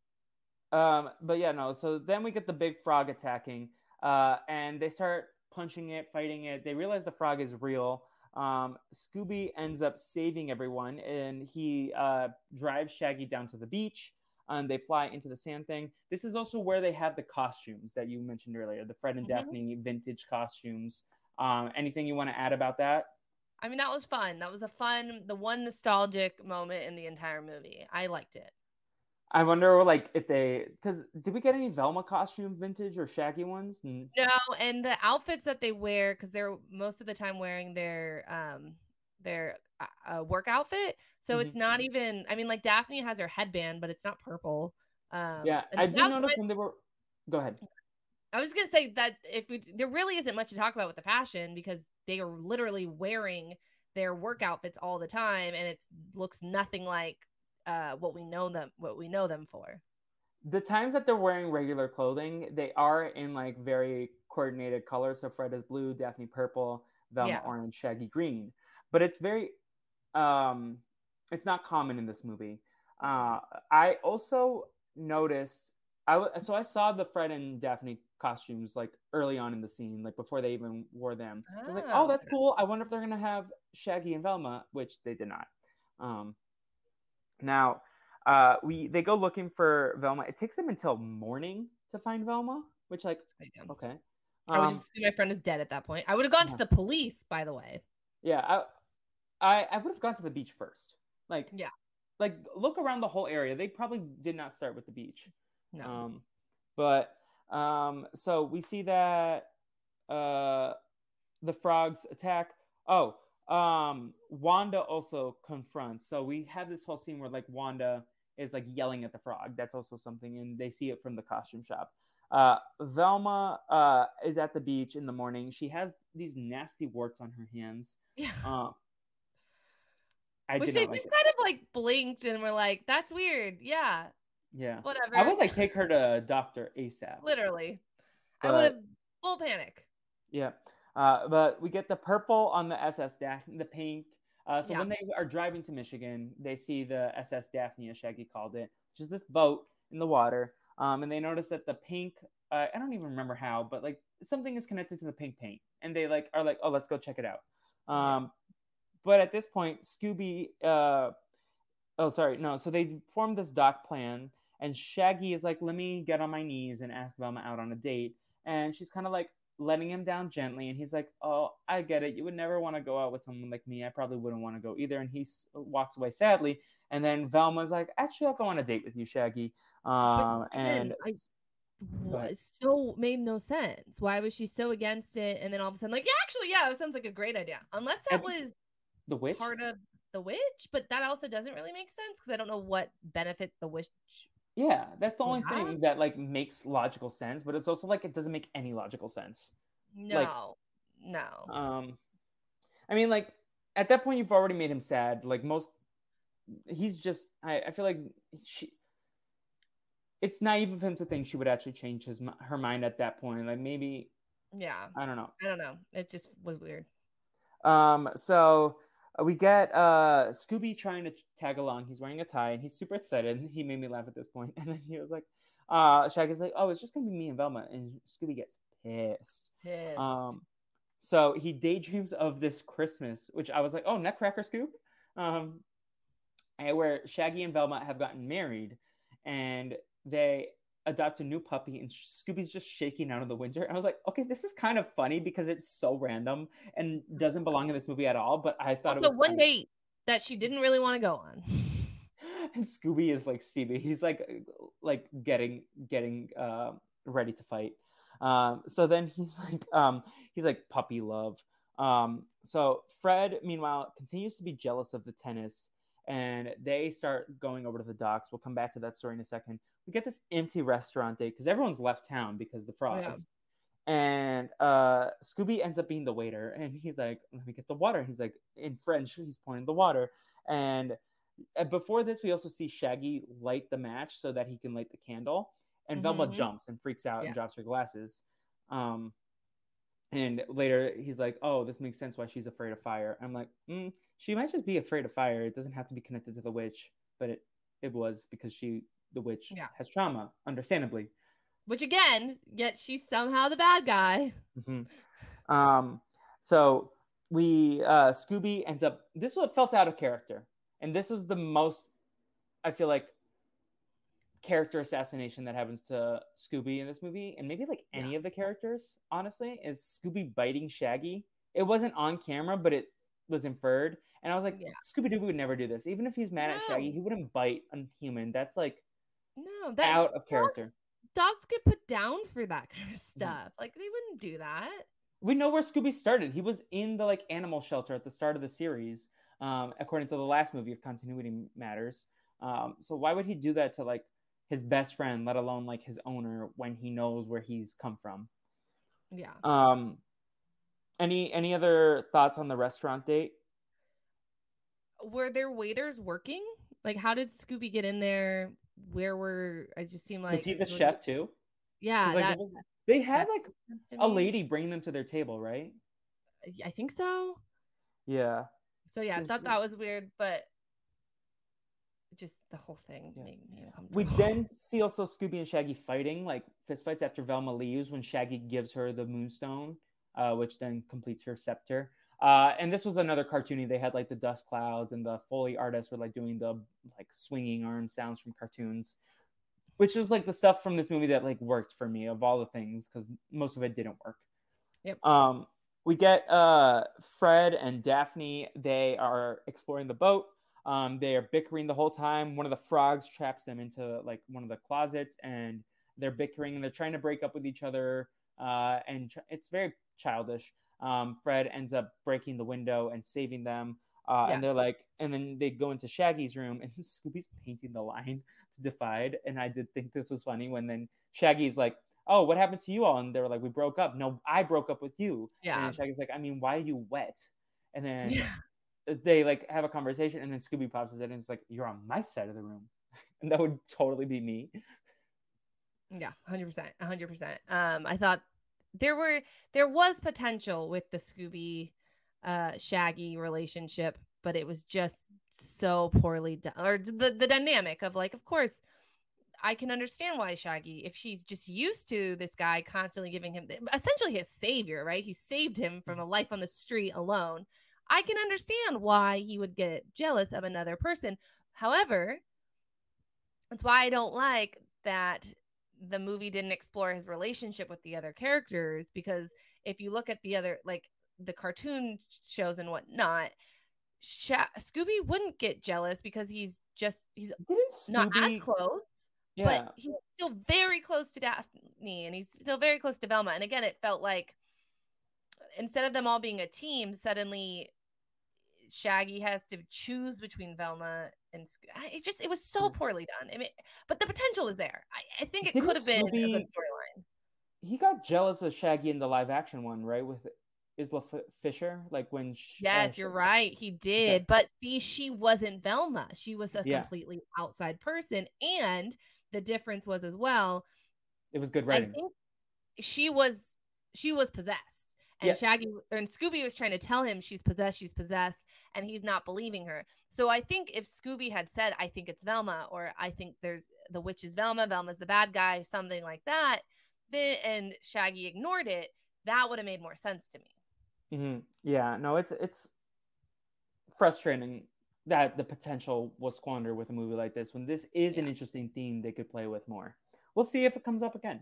Um, but yeah, no. So then we get the big frog attacking, uh, and they start punching it, fighting it. They realize the frog is real. Um, Scooby ends up saving everyone, and he uh, drives Shaggy down to the beach. And they fly into the sand thing. This is also where they have the costumes that you mentioned earlier, the Fred and Mhm. Daphne vintage costumes. Um, anything you want to add about that? I mean, that was fun. That was a fun, the one nostalgic moment in the entire movie. I liked it. I wonder, like, if they, because did we get any Velma costume vintage or Shaggy ones? No, and the outfits that they wear, because they're most of the time wearing their um their uh, uh, work outfit, so it's Mhm. not even. I mean, like Daphne has her headband, but it's not purple. Um, yeah, I did notice when they were. Go ahead. I was gonna say that if we, there really isn't much to talk about with the fashion because they are literally wearing their work outfits all the time, and it looks nothing like uh what we know them what we know them for. the times that they're wearing regular clothing, they are in like very coordinated colors. So Fred is blue, Daphne purple, Velma Yeah. orange, Shaggy green. But it's very, um, it's not common in this movie. Uh, I also noticed. I w- so I saw the Fred and Daphne costumes like early on in the scene, like before they even wore them. I was like, Oh, oh, that's cool. I wonder if they're gonna have Shaggy and Velma, which they did not. Um, now, uh, we they go looking for Velma. It takes them until morning to find Velma, which like okay. I would Um, just assume my friend is dead at that point. I would have gone yeah. to the police, by the way. yeah, I I, I would have gone to the beach first. Like Yeah. like look around the whole area. They probably did not start with the beach. No. Um, but um, so we see that uh, the frogs attack. Oh, um, Wanda also confronts. So we have this whole scene where like Wanda is like yelling at the frog. That's also something, and they see it from the costume shop. Uh, Velma uh, is at the beach in the morning. She has these nasty warts on her hands. yeah. Um, I Which did they like just it. kind of like blinked and were like, "That's weird." Yeah, Yeah, whatever. I would like take her to doctor ASAP. literally. I would have full panic. Yeah. Uh, but we get the purple on the SS Daphne, the pink. Uh, so Yeah. when they are driving to Michigan, they see the SS Daphne, as Shaggy called it, which is this boat in the water. Um, and they notice that the pink, uh, I don't even remember how, but like something is connected to the pink paint. And they like are like, oh, let's go check it out. Yeah. Um, but at this point, Scooby, uh, oh, sorry, no. So they form this dock plan, and Shaggy is like, let me get on my knees and ask Velma out on a date. And she's kind of like letting him down gently. And he's like, oh, I get it. You would never want to go out with someone like me. I probably wouldn't want to go either. And he s- walks away sadly. And then Velma's like, actually, I'll go on a date with you, Shaggy. Um, and I- was so made no sense. Why was she so against it? And then all of a sudden, like, yeah, actually, yeah, it sounds like a great idea. Unless that And- was the witch. part of the witch, but that also doesn't really make sense because I don't know what benefit the witch. Yeah, that's the only Yeah. thing that like makes logical sense, but it's also like it doesn't make any logical sense. No, no. Um, I mean, like at that point, you've already made him sad. Like most, he's just. I, I feel like she. It's naive of him to think she would actually change his her mind at that point. Like maybe yeah, I don't know. I don't know. It just was weird. Um, so we get uh Scooby trying to tag along. He's wearing a tie and he's super excited. He made me laugh at this point. And then he was like, uh, Shaggy's like, oh, it's just gonna be me and Velma, and Scooby gets pissed. Pissed. Um, so he daydreams of this Christmas, which I was like, oh, Nutcracker Scoop, um, and where Shaggy and Velma have gotten married, and they adopt a new puppy, and Scooby's just shaking out of the winter. I was like, okay, this is kind of funny because it's so random and doesn't belong in this movie at all. But I thought also, it was the one funny. date that she didn't really want to go on. and Scooby is like Stevie. He's like like getting getting uh, ready to fight. Um, so then he's like um, he's like puppy love. Um, so Fred, meanwhile, continues to be jealous of the tennis, and they start going over to the docks. We'll come back to that story in a second. We get this empty restaurant date because everyone's left town because the frogs. And uh, Scooby ends up being the waiter, and he's like, "Let me get the water." He's like, in French, he's pouring the water, and uh, before this, we also see Shaggy light the match so that he can light the candle, and Velma Mhm. jumps and freaks out Yeah. and drops her glasses. Um, and later he's like, "Oh, this makes sense why she's afraid of fire." I'm like, mm, "She might just be afraid of fire. It doesn't have to be connected to the witch, but it it was because she, the witch, Yeah. has trauma, understandably." Which again, yet she's somehow the bad guy. hmm Um, so we uh Scooby ends up this is what felt out of character. And this is the most I feel like character assassination that happens to Scooby in this movie, and maybe like any yeah. of the characters, honestly, is Scooby biting Shaggy. It wasn't on camera, but it was inferred. And I was like, yeah. Scooby Doo would never do this. Even if he's mad no. at Shaggy, he wouldn't bite a human. That's like no, that out of character. Dogs, dogs get put down for that kind of mm-hmm. stuff. Like they wouldn't do that. We know where Scooby started. He was in the like animal shelter at the start of the series, um, according to the last movie of Continuity Matters. Um, so why would he do that to like his best friend, let alone like his owner, when he knows where he's come from? Yeah. Um. Any any other thoughts on the restaurant date? Were there waiters working? Like, how did Scooby get in there? Where were I just seemed like was he the chef too? Yeah, like, that, was, they had like a lady bring them to their table, right? I think so. Yeah. So yeah, I thought that was weird, but just the whole thing yeah. made me We then see also Scooby and Shaggy fighting, like fistfights after Velma leaves when Shaggy gives her the Moonstone, uh, which then completes her scepter. Uh, and this was another cartoony. They had like the dust clouds, and the Foley artists were like doing the like swinging arm sounds from cartoons, which is like the stuff from this movie that like worked for me of all the things because most of it didn't work. Yep. Um, we get uh Fred and Daphne. They are exploring the boat. Um, they are bickering the whole time. One of the frogs traps them into like one of the closets, and they're bickering and they're trying to break up with each other. Uh, and ch- it's very childish. Um, Fred ends up breaking the window and saving them. Uh, yeah. And they're like, and then they go into Shaggy's room, and Scooby's painting the line to Defied. And I did think this was funny when then Shaggy's like, "Oh, what happened to you all?" And they were like, "We broke up." No, I broke up with you. Yeah. And Shaggy's like, "I mean, why are you wet?" And then yeah they like have a conversation and then Scooby pops his head and it's like, You're on my side of the room. and that would totally be me. Yeah, hundred percent. hundred percent. Um, I thought there were there was potential with the Scooby uh Shaggy relationship, but it was just so poorly done or the, the dynamic of like, of course, I can understand why Shaggy, if she's just used to this guy constantly giving him essentially his savior, right? He saved him from a life on the street alone. I can understand why he would get jealous of another person. However, that's why I don't like that the movie didn't explore his relationship with the other characters because if you look at the other like the cartoon shows and whatnot, Sha- Scooby wouldn't get jealous because he's just he's not as close. Yeah. But he's still very close to Daphne and he's still very close to Velma. And again, it felt like instead of them all being a team, suddenly Shaggy has to choose between Velma and it just it was so poorly done. I mean, but the potential was there. I, I think it could have been Scooby, a good storyline. He got jealous of Shaggy in the live action one, right? With Isla F- Fisher, like when. She, yes, uh, you're right. He did, okay. but see, she wasn't Velma. She was a yeah. completely outside person, and the difference was as well. It was good writing. she was she was possessed and. Shaggy and Scooby was trying to tell him she's possessed, she's possessed, and he's not believing her. So I think if Scooby had said, I think it's Velma, or I think there's the witch is Velma, Velma's the bad guy, something like that, then and Shaggy ignored it, that would have made more sense to me. Mm-hmm. Yeah, no, it's it's frustrating that the potential was squandered with a movie like this when this is yeah. an interesting theme they could play with more. We'll see if it comes up again.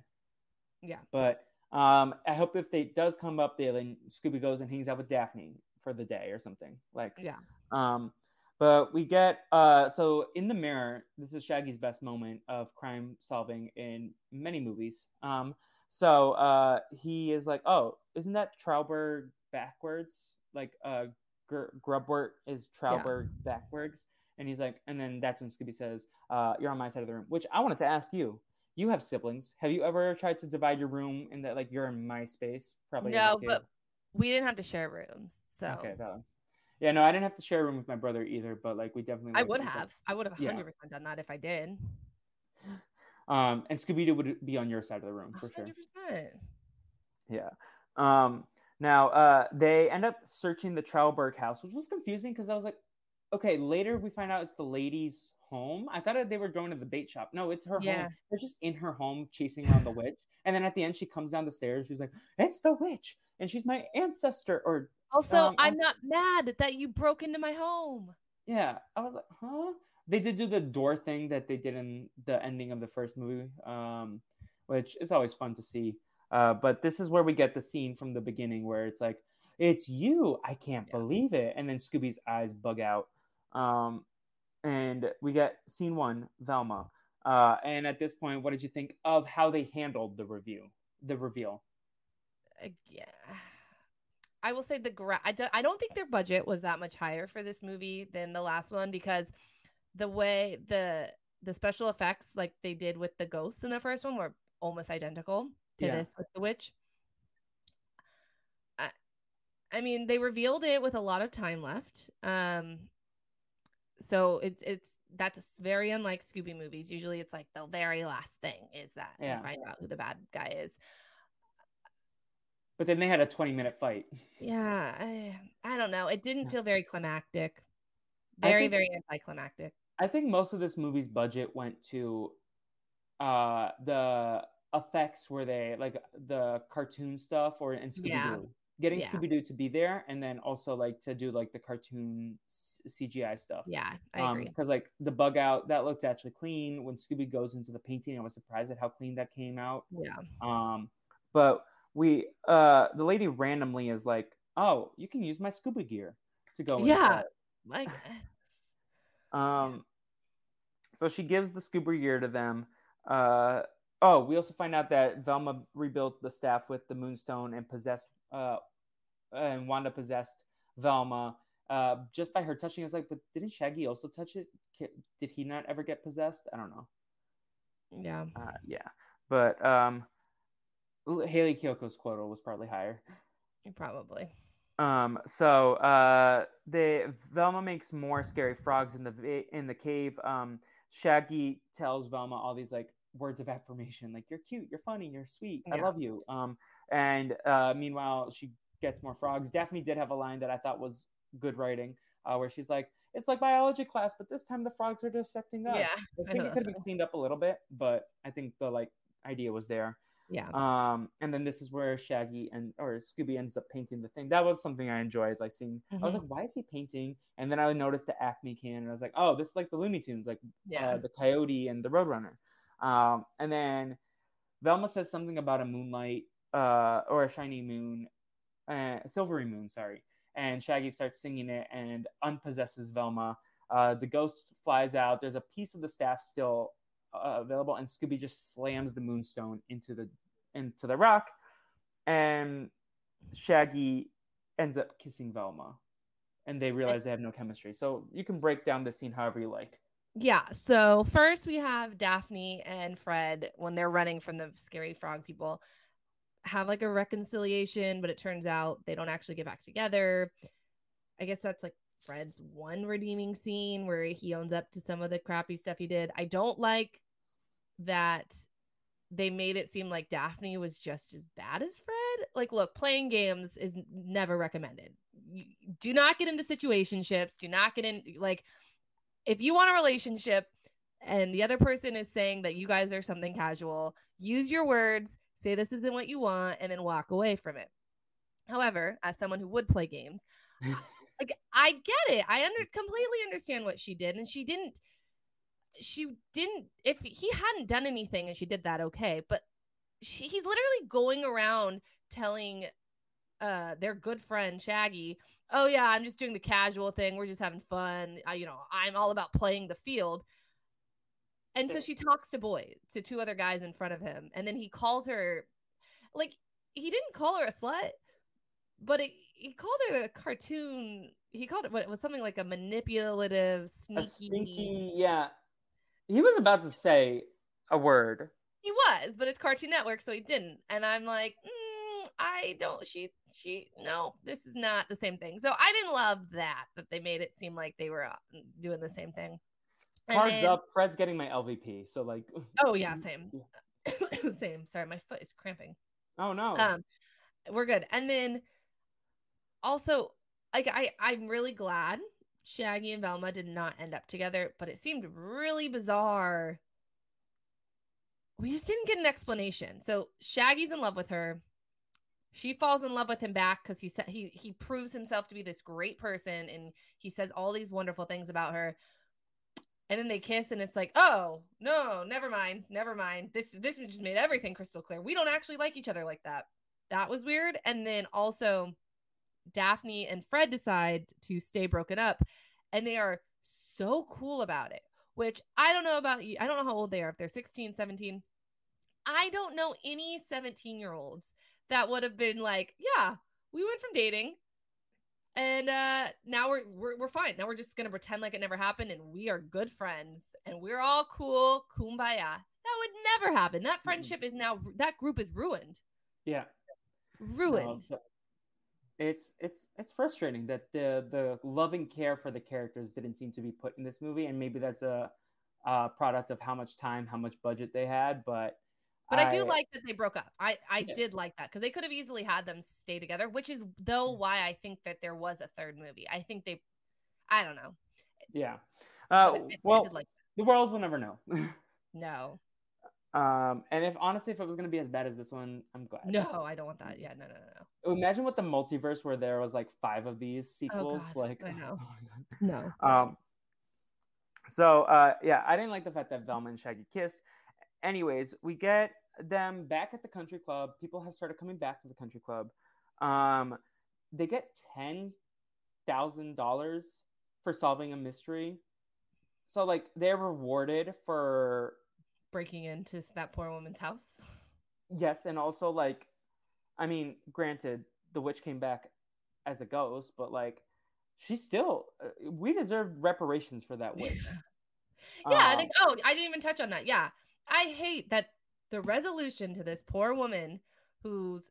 Yeah. But um, I hope if they does come up there, then Scooby goes and hangs out with Daphne for the day or something. Like, yeah. Um, but we get uh, so in the mirror. This is Shaggy's best moment of crime solving in many movies. Um, so uh, he is like, "Oh, isn't that Trauberg backwards? Like, uh, Gr- Grubwort is Trauberg yeah. backwards?" And he's like, and then that's when Scooby says, uh, "You're on my side of the room." Which I wanted to ask you you have siblings. Have you ever tried to divide your room in that like you're in my space? Probably not. no, but we didn't have to share rooms. So okay, valid. Yeah, no, I didn't have to share a room with my brother either, but like we definitely. I would have. I would have 100 yeah. percent done that if I did. Um, and Scooby Doo would be on your side of the room for 100%. sure. Yeah. Um. Now, uh, they end up searching the Trauberg house, which was confusing because I was like, okay. Later, we find out it's the lady's home. I thought they were going to the bait shop. No, it's her yeah. home. They're just in her home chasing around the witch. And then at the end, she comes down the stairs. She's like, "It's the witch," and she's my ancestor. Or Also, Um, I'm not mad that you broke into my home. yeah, I was like, huh? They did do the door thing that they did in the ending of the first movie, um, which is always fun to see. Uh, but this is where we get the scene from the beginning where it's like, "It's you! I can't Yeah. believe it!" And then Scooby's eyes bug out, um, and we get scene one, Velma. Uh, and at this point, what did you think of how they handled the review, the reveal? Uh, yeah. I will say the gra- I, do- I don't think their budget was that much higher for this movie than the last one because the way the the special effects like they did with the ghosts in the first one were almost identical to Yeah. this with the witch. I, I mean, they revealed it with a lot of time left. Um so it's it's that's very unlike Scooby movies. Usually it's like the very last thing is that Yeah. you find out who the bad guy is. But then they had a twenty-minute fight. Yeah, I, I don't know. It didn't feel very climactic. Very, think- very anticlimactic. I think most of this movie's budget went to uh the effects where they like the cartoon stuff or in Scooby Doo. Yeah. Getting Yeah. Scooby Doo to be there and then also like to do like the cartoon CGI stuff. Yeah, I agree. Because like the bug out that looked actually clean. When Scooby goes into the painting, I was surprised at how clean that came out. yeah. Um, but we uh the lady randomly is like, "Oh, you can use my scuba gear to go." Yeah. inside." Like Um, so she gives the scuba gear to them. Uh, oh, we also find out that Velma rebuilt the staff with the Moonstone and possessed, uh, and Wanda possessed Velma. Uh, just by her touching, I was like, but didn't Shaggy also touch it? Did he not ever get possessed? I don't know. yeah. Uh, yeah, but um, Hayley Kiyoko's quota was probably higher. Probably. Um, so uh, the Velma makes more scary frogs in the in the cave. Um, Shaggy tells Velma all these like words of affirmation, like "You're cute, you're funny, you're sweet, I love you." Um, and uh, meanwhile, she gets more frogs. Daphne did have a line that I thought was good writing, uh, where she's like, "It's like biology class, but this time the frogs are dissecting us." Yeah, I I think know it could have been cleaned up a little bit, but I think the like idea was there. Yeah. Um, and then this is where Shaggy and or Scooby ends up painting the thing. That was something I enjoyed, like seeing. I was Mhm. like, why is he painting? And then I noticed the Acme can, and I was like, oh, this is like the Looney Tunes, like Yeah. uh, the Coyote and the Roadrunner. Um, and then Velma says something about a moonlight uh, or a shiny moon, uh, silvery moon, sorry. And Shaggy starts singing it and unpossesses Velma. Uh, the ghost flies out. There's a piece of the staff still uh, available, and Scooby just slams the moonstone into the into the rock, and Shaggy ends up kissing Velma, and they realize they have no chemistry. So you can break down the scene however you like. Yeah. So first we have Daphne and Fred when they're running from the scary frog people have like a reconciliation, but it turns out they don't actually get back together. I guess that's like Fred's one redeeming scene where he owns up to some of the crappy stuff he did. I don't like that they made it seem like Daphne was just as bad as Fred. Like, look, playing games is never recommended. You, do not get into situationships. Do not get in like if you want a relationship and the other person is saying that you guys are something casual, use your words, say this isn't what you want, and then walk away from it. However, as someone who would play games, like I get it. I under completely understand what she did, and she didn't. She didn't. If he hadn't done anything and she did that, okay. But she, he's literally going around telling uh their good friend Shaggy, "Oh yeah, I'm just doing the casual thing. We're just having fun. I, you know, I'm all about playing the field." And so she talks to boys, to two other guys in front of him, and then he calls her like he didn't call her a slut, but it, he called her a cartoon. He called it what it was something like a manipulative, sneaky. A stinky, yeah. He was about to say a word. He was, but it's Cartoon Network, so he didn't. And I'm like, mm, I don't. She, she, no, this is not the same thing. So I didn't love that that they made it seem like they were uh, doing the same thing. Cards then- up. Fred's getting my LVP. So like. Oh yeah, same, same. Sorry, my foot is cramping. Oh no. Um, we're good. And then also, like I, I'm really glad Shaggy and Velma did not end up together, but it seemed really bizarre. We just didn't get an explanation. So Shaggy's in love with her. She falls in love with him back because he said he he proves himself to be this great person and he says all these wonderful things about her. And then they kiss and it's like, oh no, never mind, never mind. This this just made everything crystal clear. We don't actually like each other like that. That was weird. And then also Daphne and Fred decide to stay broken up and they are so cool about it, which I don't know about you. I don't know how old they are, if they're 16, 17. I don't know any 17 year olds that would have been like, yeah, we went from dating and uh now we're, we're we're fine. Now we're just gonna pretend like it never happened and we are good friends and we're all cool, kumbaya. That would never happen. That friendship is now that group is ruined. Yeah. Ruined. No, so it's it's it's frustrating that the the loving care for the characters didn't seem to be put in this movie and maybe that's a, a product of how much time how much budget they had but but I, I, do like that they broke up. I I yes. did like that because they could have easily had them stay together, which is though why I think that there was a third movie. I think they, I don't know. Yeah. Uh, well, like the world will never know. no. Um, and if honestly, if it was gonna be as bad as this one, I'm glad. No, I don't want that. Yeah, no, no, no. No. Imagine what the multiverse where there was like five of these oh, sequels. Oh like, I know. no. Um. So, uh, yeah, I didn't like the fact that Velma and Shaggy kissed anyways, we get them back at the country club. People have started coming back to the country club. Um, they get ten thousand dollars for solving a mystery. So like they're rewarded for breaking into that poor woman's house. Yes, and also like, I mean, granted, the witch came back as a ghost, but like, she still uh, we deserved reparations for that witch. yeah, um, I think. Oh, I didn't even touch on that. Yeah, I hate that the resolution to this poor woman whose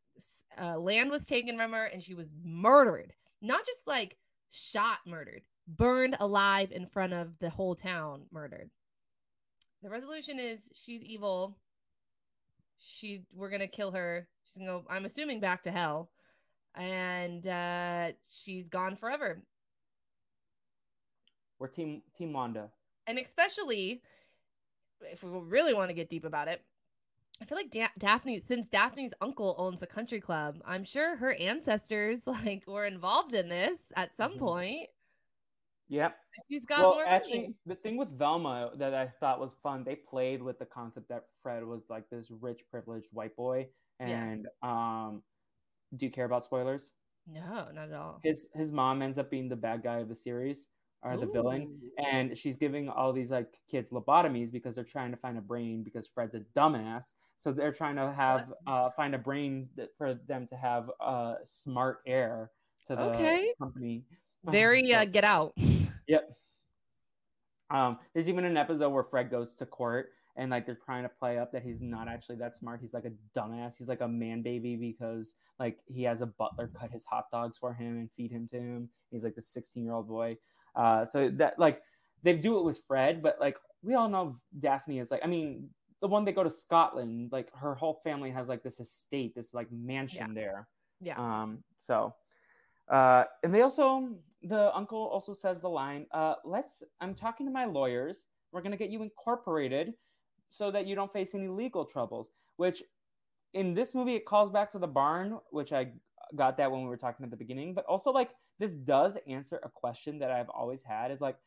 uh, land was taken from her and she was murdered, not just like shot murdered, burned alive in front of the whole town, murdered. The resolution is she's evil. She we're gonna kill her. She's gonna go. I'm assuming back to hell, and uh, she's gone forever. We're team Team Wanda, and especially if we really want to get deep about it, I feel like da- Daphne, since Daphne's uncle owns a country club, I'm sure her ancestors like were involved in this at some mm-hmm. point. Yep. She's got well, more actually, money. the thing with Velma that I thought was fun, they played with the concept that Fred was like this rich, privileged white boy. And yeah. um, do you care about spoilers? No, not at all. His his mom ends up being the bad guy of the series are the villain. And she's giving all these like kids lobotomies because they're trying to find a brain because fred's a dumbass. So they're trying to have uh, find a brain that, for them to have uh, smart heir to the okay. company. Very so, uh, get out. Yep. Um, there's even an episode where fred goes to court and like they're trying to play up that he's not actually that smart. He's like a dumbass. He's like a man baby because like he has a butler cut his hot dogs for him and feed him to him. He's like the 16 year old boy uh, so that like they do it with Fred, but like we all know Daphne is like, I mean, the one they go to Scotland, like her whole family has like this estate, this like mansion yeah. there. Yeah. Um. So, uh, and they also the uncle also says the line, uh, let's. I'm talking to my lawyers. We're gonna get you incorporated so that you don't face any legal troubles. Which in this movie it calls back to the barn, which I got that when we were talking at the beginning, but also like this does answer a question that I've always had is like,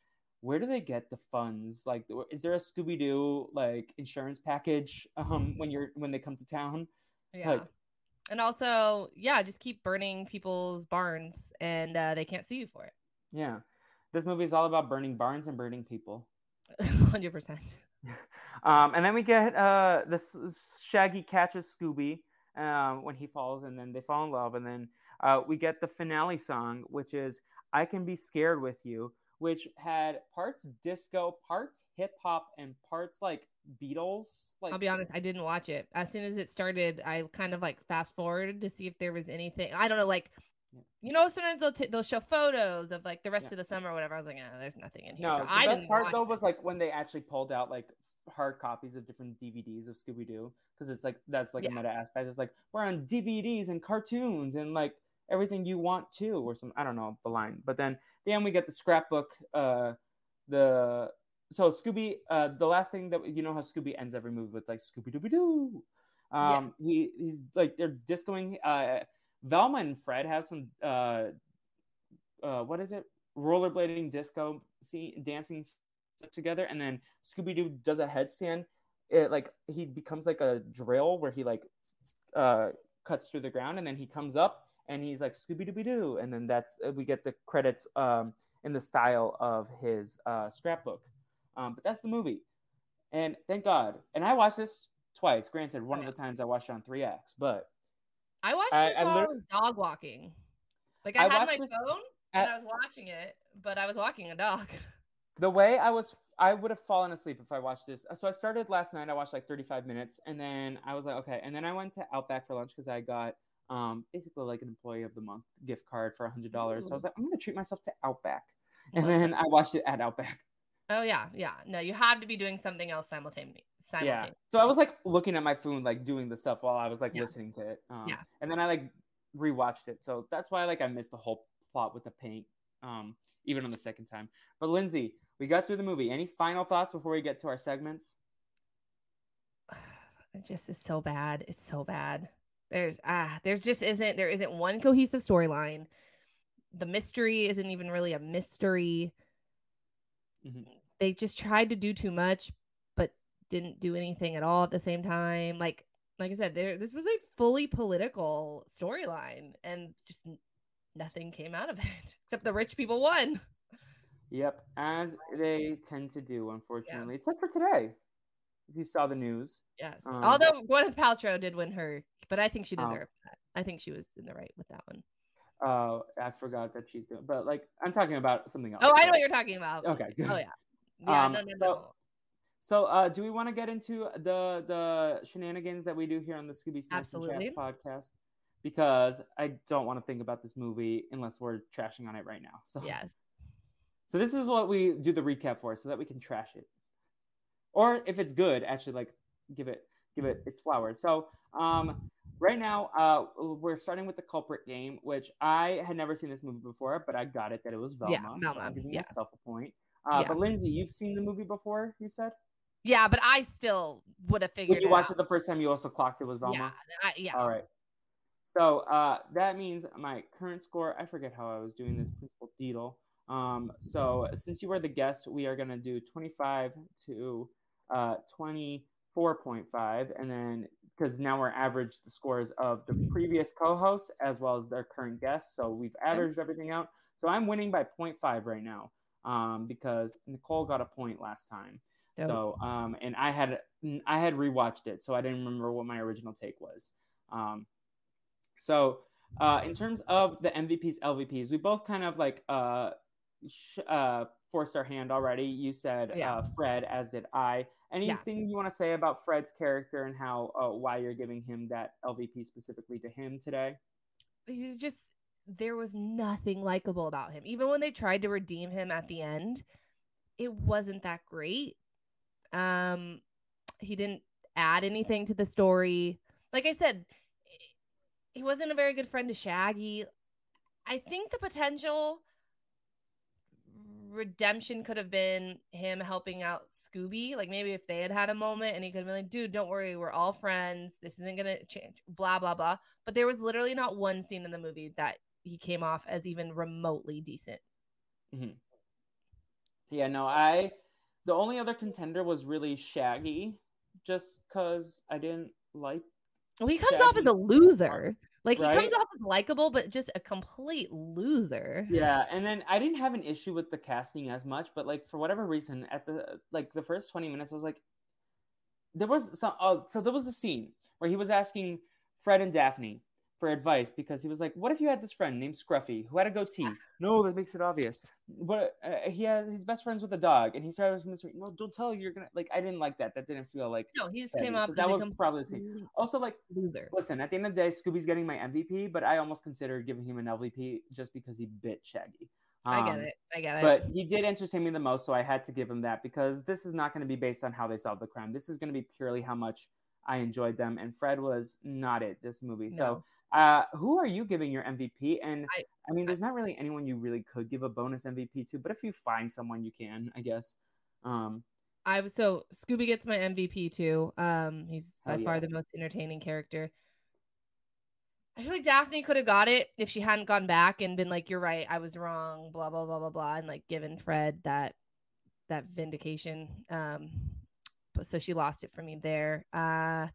where do they get the funds? Like, is there a Scooby Doo like insurance package um, when you're when they come to town? Yeah. Like, and also, yeah, just keep burning people's barns and uh, they can't sue you for it. Yeah. This movie is all about burning barns and burning people. 100%. Um, and then we get uh, this Shaggy catches Scooby um, when he falls, and then they fall in love. And then uh, we get the finale song, which is I Can Be Scared with You, which had parts disco, parts hip hop, and parts like Beatles. Like I'll be honest, I didn't watch it. As soon as it started, I kind of like fast forwarded to see if there was anything. I don't know, like you know, sometimes they'll t- they'll show photos of like the rest yeah. of the summer or whatever. I was like, oh, there's nothing in here. No, so the I best part though it. was like when they actually pulled out like hard copies of different DVDs of Scooby Doo because it's like that's like yeah. a meta aspect. It's like we're on DVDs and cartoons and like everything you want to or some I don't know the line. But then then we get the scrapbook. Uh, the so Scooby. Uh, the last thing that you know how Scooby ends every movie with like Scooby Dooby Doo. Um, yeah. he he's like they're discoing. Uh, Velma and Fred have some uh, uh, what is it? Rollerblading disco scene, dancing together, and then Scooby Doo does a headstand. It like he becomes like a drill where he like uh, cuts through the ground, and then he comes up and he's like Scooby Dooby Doo, and then that's we get the credits um, in the style of his uh, scrapbook. Um, but that's the movie, and thank God. And I watched this twice. Granted, one of the times I watched it on three X, but I watched I- this I while I was dog walking. Like I, I had my phone at- and I was watching it, but I was walking a dog. the way I was, I would have fallen asleep if I watched this. So I started last night. I watched like 35 minutes, and then I was like, okay. And then I went to Outback for lunch because I got um, basically like an employee of the month gift card for a $100. So I was like, I'm gonna treat myself to Outback, and then I watched it at Outback. Oh yeah, yeah. No, you have to be doing something else simultaneously. Yeah. So I was like looking at my phone, like doing the stuff while I was like Yeah. listening to it. Um, Yeah. And then I like rewatched it. So that's why like I missed the whole plot with the paint, um, even on the second time. But Lindsay, we got through the movie. Any final thoughts before we get to our segments? It just is so bad. It's so bad. There's ah, there's just isn't there isn't one cohesive storyline. The mystery isn't even really a mystery. Mhm. They just tried to do too much, but didn't do anything at all at the same time. Like like I said, there this was a fully political storyline, and just nothing came out of it except the rich people won. Yep, as they tend to do, unfortunately, except for today. If you saw the news, Yes. Um, Although Gwyneth Paltrow did win her, but I think she Oh. deserved that. I think she was in the right with that one. uh, I forgot that she's doing, but like I'm talking about something else. Oh, I know what you're talking about. Okay, good. Oh yeah. Yeah, Um, no, no, so- no. So, uh, do we want to get into the the shenanigans that we do here on the Scooby Snacks and Absolutely. Chats podcast? Because I don't want to think about this movie unless we're trashing on it right now. So, Yes. so this is what we do the recap for, so that we can trash it, or if it's good, actually like give it give it its flowers. So, um, right now, uh, we're starting with the culprit game, which I had never seen this movie before, but I got it that it was Velma. Yeah, Velma, I'm giving yeah. myself a point. Uh, Yeah. But Lindsay, you've seen the movie before. You said. Yeah, but I still would have figured When you it watched out. it the first time, you also clocked it was Velma. Yeah, I, yeah. All right. So uh, that means my current score. I forget how I was doing this, Principal Deedle. Um, so since you were the guest, we are gonna do twenty-five to uh, twenty-four point five, and then because now we're averaged the scores of the previous co-hosts as well as their current guests. So we've averaged everything out. So I'm winning by 0.5 right now um, because Nicole got a point last time. Dope. So um, and I had I had rewatched it, so I didn't remember what my original take was. Um, so uh, in terms of the MVPs, LVPs, we both kind of like uh, sh- uh, forced our hand already. You said Yeah. uh, Fred, as did I. Anything you want to say about Fred's character and how uh, why you're giving him that LVP specifically to him today? He's just there was nothing likable about him. Even when they tried to redeem him at the end, it wasn't that great. Um he didn't add anything to the story. Like I said, he wasn't a very good friend to Shaggy. I think the potential redemption could have been him helping out Scooby. Like maybe if they had had a moment and he could have been like, dude, don't worry, we're all friends. This isn't going to change, blah, blah, blah. But there was literally not one scene in the movie that he came off as even remotely decent. Mm-hmm. Yeah, no, I the only other contender was really Shaggy, just because I didn't like. Well, he comes off as a loser. Like he comes off likable, but just a complete loser. Yeah, and then I didn't have an issue with the casting as much, but like for whatever reason, at the like the first twenty minutes, I was like, there was some. Oh, so there was the scene where he was asking Fred and Daphne for advice because he was like, "What if you had this friend named Scruffy who had a goatee?" no, that makes it obvious. But uh, he has his best friends with a dog, and he started with mystery. No, don't tell you're gonna like. I didn't like that. That didn't feel like. No, he just Shaggy. came So that was a probably the scene. complete Also, like loser. Listen, at the end of the day, Scooby's getting my MVP, but I almost considered giving him an LVP just because he bit Shaggy. I get Um, it. I get it. But he did entertain me the most, so I had to give him that because this is not going to be based on how they solved the crime. This is going to be purely how much I enjoyed them, and Fred was not it this movie. So, uh, who are you giving your MVP? And I, I- mean, there's not really anyone you really could give a bonus MVP to, but if you find someone, you can, I guess. Um, I was so Scooby gets my MVP too. Um, he's by Hell far the most entertaining character. I feel like Daphne could have got it if she hadn't gone back and been like, "You're right, I was wrong," blah blah blah blah blah, and like given Fred that that vindication. Um, so she lost it for me there. Uh,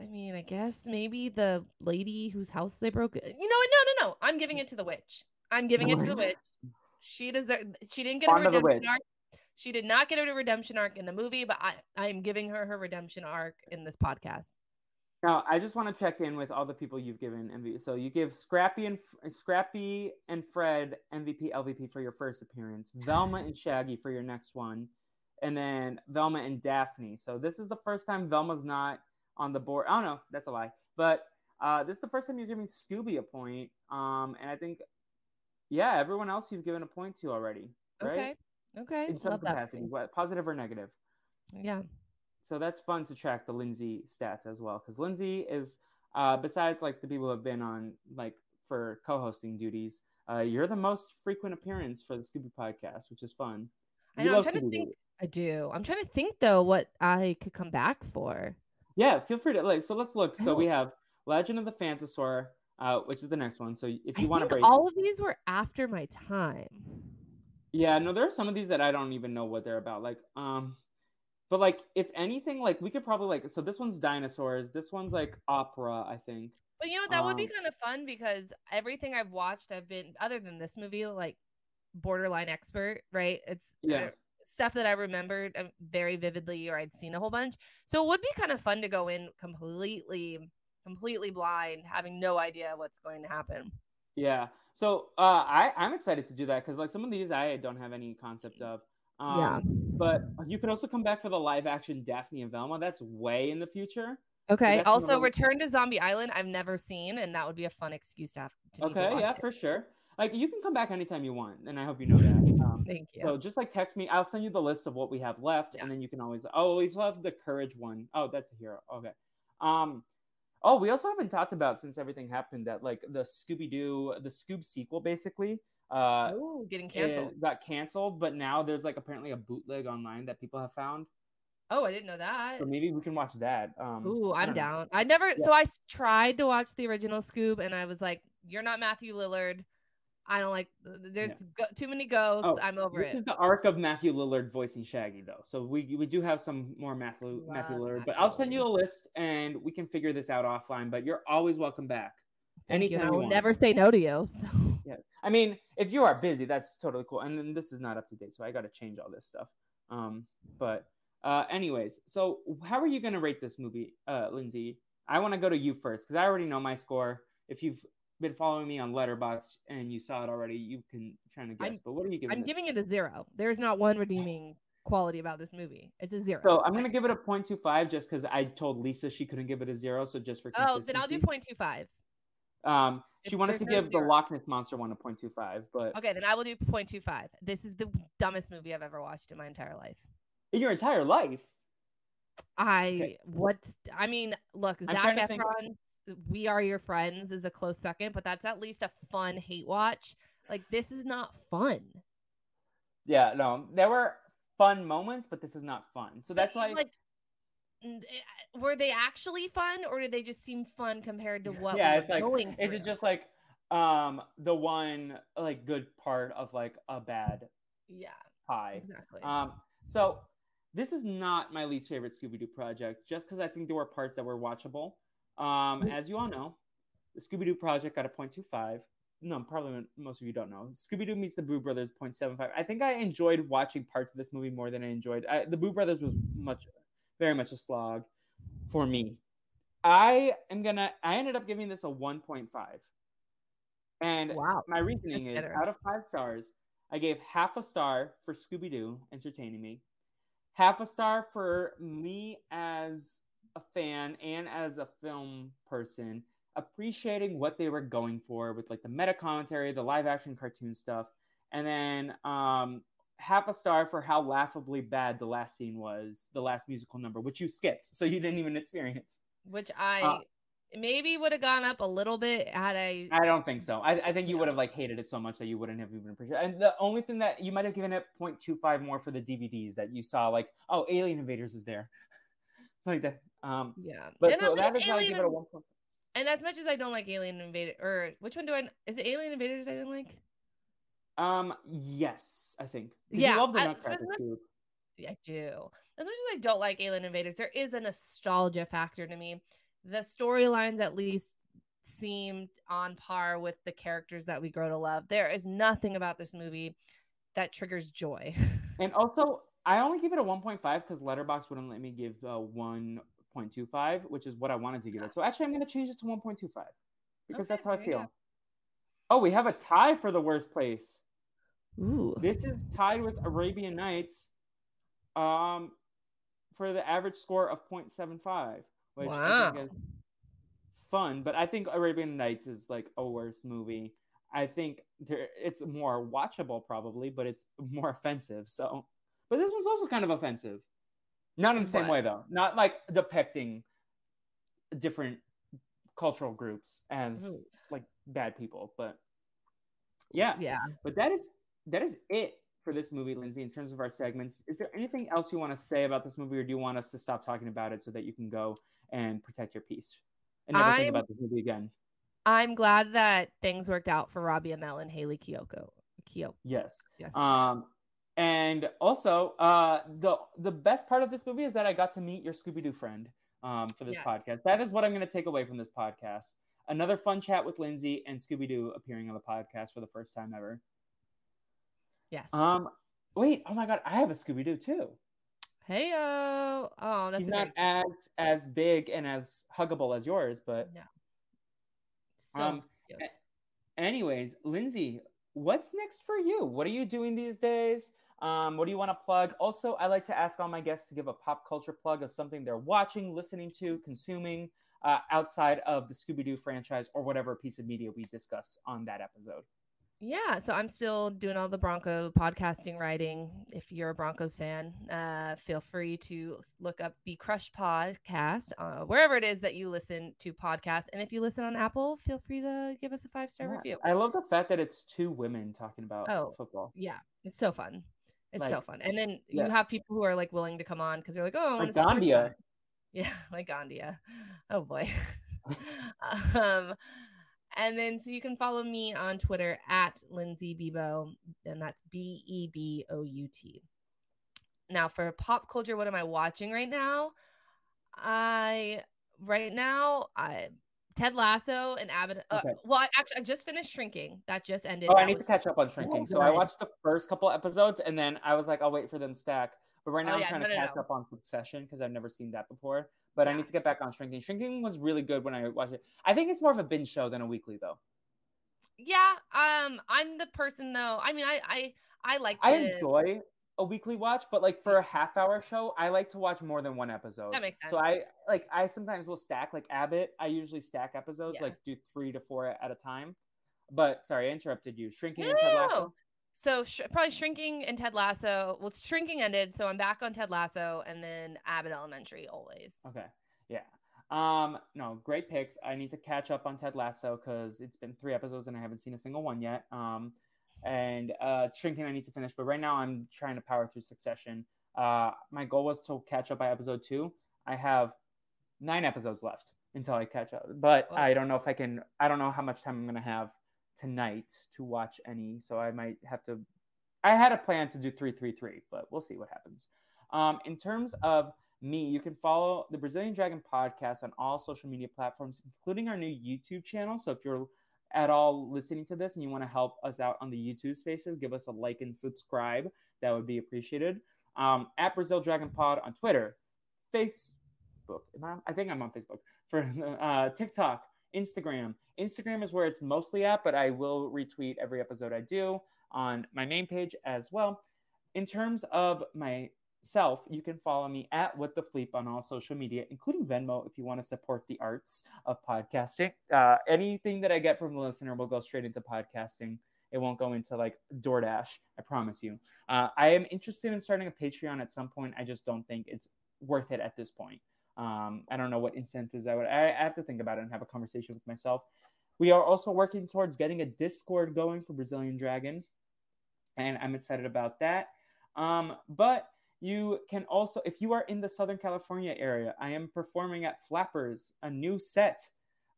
I mean, I guess maybe the lady whose house they broke. Eh, you know? No, no, no. I'm giving it to the witch. I'm giving it to the witch. She deserved. She didn't get a redemption arc. She did not get a redemption arc in the movie, but I I am giving her her redemption arc in this podcast. Now, I just want to check in with all the people you've given MVP. So you give Scrappy and Scrappy and Fred MVP LVP for your first appearance, Velma and Shaggy for your next one, and then Velma and Daphne. So this is the first time Velma's not on the board. Oh no, that's a lie. But uh, this is the first time you're giving Scooby a point. Um, and I think, yeah, everyone else you've given a point to already. Right? Okay. Okay. In some Love capacity, what positive or negative? Yeah so that's fun to track the Lindsay stats as well because Lindsay is uh, besides like the people who have been on like for co-hosting duties, uh, you're the most frequent appearance for the Scooby podcast, which is fun. I know. I'm trying Scooby to think. I do. I'm trying to think though what I could come back for. Yeah, feel free to like. So let's look. So we have Legend of the Phantasaur, uh, which is the next one. So if you want to break, all of these were after my time. Yeah, no, there are some of these that I don't even know what they're about. Like, um, but like, if anything, like we could probably like. So this one's dinosaurs. This one's like opera, I think. But you know that um, would be um, kind of fun because everything I've watched, I've been other than this movie, like borderline expert, right? It's yeah. Stuff that I remembered um, very vividly or I'd seen a whole bunch. So it would be kind of fun to go in completely, completely blind, having no idea what's going to happen. Yeah. So uh, I I'm excited to do that because like some of these I don't have any concept of. Um, yeah. But you could also come back for the live action Daphne and Velma. That's way in the future. Okay. Also, Return to Zombie Island. I've never seen, and that would be a fun excuse to have. To okay. Yeah, it. for sure. Like you can come back anytime you want, and I hope you know that. Um, Thank you. So just like text me, I'll send you the list of what we have left, yeah. and then you can always. Oh, we still have the courage one. Oh, that's a hero. Okay. Um. Oh, we also haven't talked about since everything happened that like the Scooby Doo, the Scoob sequel, basically uh Ooh, getting canceled got canceled but now there's like apparently a bootleg online that people have found oh i didn't know that so maybe we can watch that um Ooh, i'm down know. i never yeah. so i tried to watch the original scoob and i was like you're not matthew lillard I don't like. There's go, too many ghosts. Oh, I'm over this it. This is the arc of Matthew Lillard voicing Shaggy, though. So we we do have some more Matthew Love Matthew Lillard, but I'll send you a list and we can figure this out offline. But you're always welcome back. Thank Anytime you. I will never say no to you. So. Yeah, I mean, if you are busy, that's totally cool. And then this is not up to date, so I got to change all this stuff. Um, but uh, anyways, so how are you going to rate this movie, uh, Lindsay? I want to go to you first because I already know my score. If you've been following me on Letterboxd and you saw it already, you can try to guess. I'm, but what are you giving? I'm this? giving it a zero. There's not one redeeming quality about this movie. It's a zero. So I'm gonna give it a 0.25 just because I told Lisa she couldn't give it a zero. So just for oh, then I'll do 0.25. Um, she wanted to give the Loch Ness Monster one a 0.25, but okay, then I will do 0.25. This is the dumbest movie I've ever watched in my entire life. In your entire life? I okay. what? I mean, look, I'm Zac Efron, "We Are Your Friends" is a close second, but that's at least a fun hate watch. Like this is not fun. Yeah, no, there were fun moments, but this is not fun. So that's why, like, Eh, were they actually fun or did they just seem fun compared to what yeah it's like is through? it just like um the one like good part of like a bad yeah pie exactly um so this is not my least favorite scooby-doo project just because i think there were parts that were watchable um as you all know the scooby-doo project got a 0.25 no, probably most of you don't know. Scooby Doo meets the Boo Brothers 0.75. I think I enjoyed watching parts of this movie more than I enjoyed. I, the Boo Brothers was much very much a slog for me. I am gonna. I ended up giving this a 1.5, and wow. my reasoning is out of five stars, I gave half a star for Scooby Doo entertaining me, half a star for me as a fan and as a film person appreciating what they were going for with like the meta commentary, the live action cartoon stuff, and then um, half a star for how laughably bad the last scene was, the last musical number, which you skipped, so you didn't even experience. Which I uh, maybe would have gone up a little bit had I. I don't think so. I, I think you yeah. would have like hated it so much that you wouldn't have even appreciated. And the only thing that you might have given it 0.25 more for the DVDs that you saw, like, oh, Alien Invaders is there. like that. Um, Yeah. but and so at that is why I give it a one point. And as much as I don't like Alien Invader, or which one do I? Is it Alien Invaders I didn't like? Um, yes, I think. Yeah, you love the I- Nutcracker too. I do. As much as I don't like Alien Invaders, there is a nostalgia factor to me. The storylines, at least, seemed on par with the characters that we grow to love. There is nothing about this movie that triggers joy. And also, I only give it a 1.5 because Letterboxd wouldn't let me give uh, 1.25, which is what I wanted to give it. So actually, I'm going to change it to 1.25 because Okay, that's how I feel. go. Oh, we have a tie for the worst place. Ooh. This is tied with Arabian Nights um, for the average score of 0.75, which I think is fun. But I think Arabian Nights is like a worse movie. I think there, it's more watchable, probably, but it's more offensive. So, but this was also kind of offensive. Not in the same way, though. Not like depicting different cultural groups as Ooh. like bad people, but yeah, Yeah. but that is that is it for this movie, Lindsay. In terms of our segments, is there anything else you want to say about this movie, or do you want us to stop talking about it so that you can go and protect your peace and never think I'm- about this movie again? I'm glad that things worked out for Robbie Amell and Hayley Kiyoko. Kiyoko. Yes. Yes. Um, and also, uh, the the best part of this movie is that I got to meet your Scooby Doo friend um, for this Yes. podcast. That is what I'm going to take away from this podcast. Another fun chat with Lindsay and Scooby Doo appearing on the podcast for the first time ever. yes. Um, wait, oh my god, I have a Scooby Doo too. hey oh, oh, that's He's not as as big and as huggable as yours, but no. Still um, cute. anyways, Lindsay, what's next for you? What are you doing these days? Um, what do you want to plug? Also, I like to ask all my guests to give a pop culture plug of something they're watching, listening to, consuming uh, outside of the Scooby Doo franchise or whatever piece of media we discuss on that episode. Yeah, so I'm still doing all the Bronco podcasting writing. If you're a Broncos fan, uh, feel free to look up the Crush Podcast uh, wherever it is that you listen to podcasts. And if you listen on Apple, feel free to give us a five star Yeah, review. I love the fact that it's two women talking about Oh. football. Yeah, it's so fun. It's so fun. And then yeah. you have people who are like willing to come on because they're like, oh, Like Gandia. Yeah, like Gandia. Oh boy. um, and then so you can follow me on Twitter at Lindsay Bebo, and that's B E B O U T. Now for pop culture, what am I watching right now? I right now I Ted Lasso and Abbott. Uh, Okay. Well, I actually I just finished Shrinking. That just ended. Oh, I need to catch up on Shrinking. So I watched the first couple episodes and then I was like, I'll wait for them stack. But right Oh, now I'm yeah, trying no, to no, catch no. up on Succession because I've never seen that before. But I need to get back on Shrinking. Shrinking was really good when I watched it. I think it's more of a binge show than a weekly though. Yeah. Um, I'm the person though. I mean, I I I like. I the- enjoy a weekly watch, but like for a half hour show, I like to watch more than one episode. That makes sense. So. I like I sometimes will stack like Abbott. I usually stack episodes, Yeah. like do three to four at a time. But sorry, I interrupted you. Shrinking No, and Ted Lasso. no. So sh- probably shrinking and Ted Lasso. Well, shrinking ended, so I'm back on Ted Lasso, and then Abbott Elementary always. Okay. Yeah. Um, no, great picks. I need to catch up on Ted Lasso because it's been three episodes and I haven't seen a single one yet. Um, and uh, Shrinking, I need to finish, but right now I'm trying to power through Succession. Uh, my goal was to catch up by episode two. I have nine episodes left until I catch up, but Whoa. I don't know if I can. I don't know how much time I'm gonna have tonight to watch any, so I might have to. I had a plan to do three, three, three, but we'll see what happens. Um, in terms of me, you can follow the Brazilian Dragon podcast on all social media platforms, including our new YouTube channel. So if you're at all listening to this and you want to help us out on the YouTube spaces, give us a like and subscribe. That would be appreciated. Um, at Brazil Dragon Pod on Twitter, Facebook. I, I think I'm on Facebook for uh, TikTok, Instagram. Instagram is where it's mostly at, but I will retweet every episode I do on my main page as well. In terms of myself, you can follow me at What the Fleep on all social media, including Venmo, if you want to support the arts of podcasting. Uh, anything that I get from the listener will go straight into podcasting. It won't go into like DoorDash. I promise you. Uh, I am interested in starting a Patreon at some point. I just don't think it's worth it at this point. Um, I don't know what incentives I would. I, I have to think about it and have a conversation with myself. We are also working towards getting a Discord going for Brazilian Dragon, and I'm excited about that. Um, but You can also, if you are in the Southern California area, I am performing at Flappers, a new set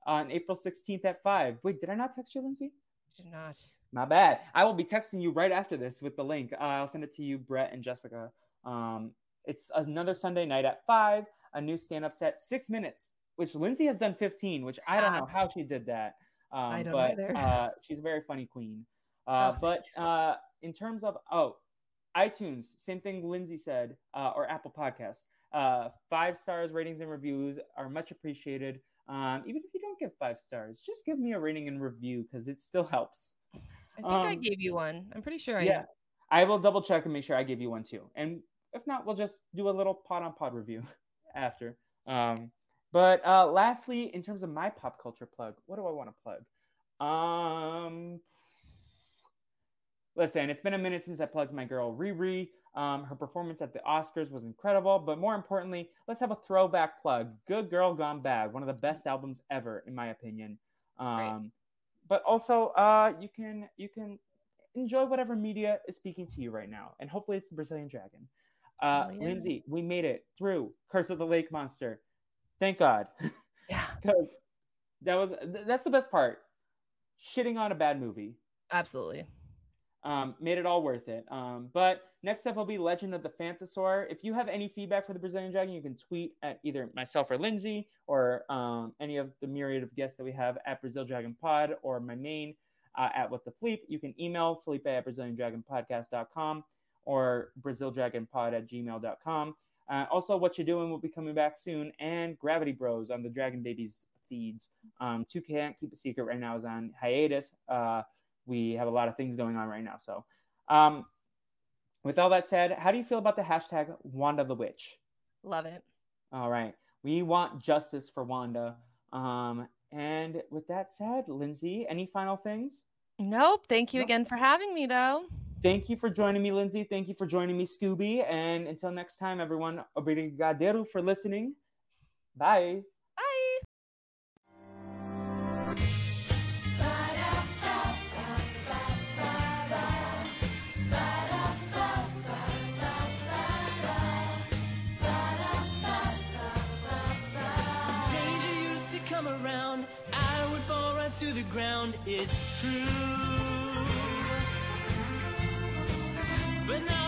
on April 16th at 5. Wait, did I not text you, Lindsay? Did not. My bad. I will be texting you right after this with the link. Uh, I'll send it to you, Brett and Jessica. Um, it's another Sunday night at 5, a new stand up set, six minutes, which Lindsay has done 15, which I don't know how she did that. Um, I don't but either. uh, she's a very funny queen. Uh, Oh, but uh, in terms of, oh, iTunes, same thing Lindsay said, uh, or Apple Podcasts. Uh, five stars, ratings, and reviews are much appreciated. Um, even if you don't give five stars, just give me a rating and review because it still helps. I think I Um, gave you one. I'm pretty sure I yeah, I will double check and make sure I give you one too. And if not, we'll just do a little pod on pod review after. Um, but uh, lastly, in terms of my pop culture plug, what do I want to plug? Um, listen, it's been a minute since I plugged my girl Riri. Um, her performance at the Oscars was incredible, but more importantly, let's have a throwback plug. Good Girl Gone Bad, one of the best albums ever, in my opinion. Um, but also, uh, you can you can enjoy whatever media is speaking to you right now, and hopefully, it's the Brazilian Dragon. Uh, Hell yeah. Lindsay, we made it through Curse of the Lake Monster. Thank God. Yeah. that was th- that's the best part. Shitting on a bad movie Absolutely. Um, made it all worth it. Um, but next up will be Legend of the Phantasaur. If you have any feedback for the Brazilian Dragon, you can tweet at either myself or Lindsay or um, any of the myriad of guests that we have at Brazil Dragon Pod or my main uh, at What the Fleep. You can email Felipe at BrazilianDragonPodcast.com or BrazilDragonPod at gmail.com. Uh, also, What You're Doing will be coming back soon, and Gravity Bros on the Dragon Babies feeds. Um, Two Can't Keep a Secret right now is on hiatus. Uh, we have a lot of things going on right now. So, um, with all that said, how do you feel about the hashtag Wanda the Witch? Love it. All right, we want justice for Wanda. Um, and with that said, Lindsay, any final things? Nope. Thank you Nope. again for having me, though. Thank you for joining me, Lindsay. Thank you for joining me, Scooby. And until next time, everyone, obrigado for listening. Bye. Bye. Ground. It's true. But now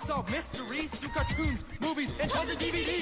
solve mysteries through cartoons, movies, and tons of DVDs.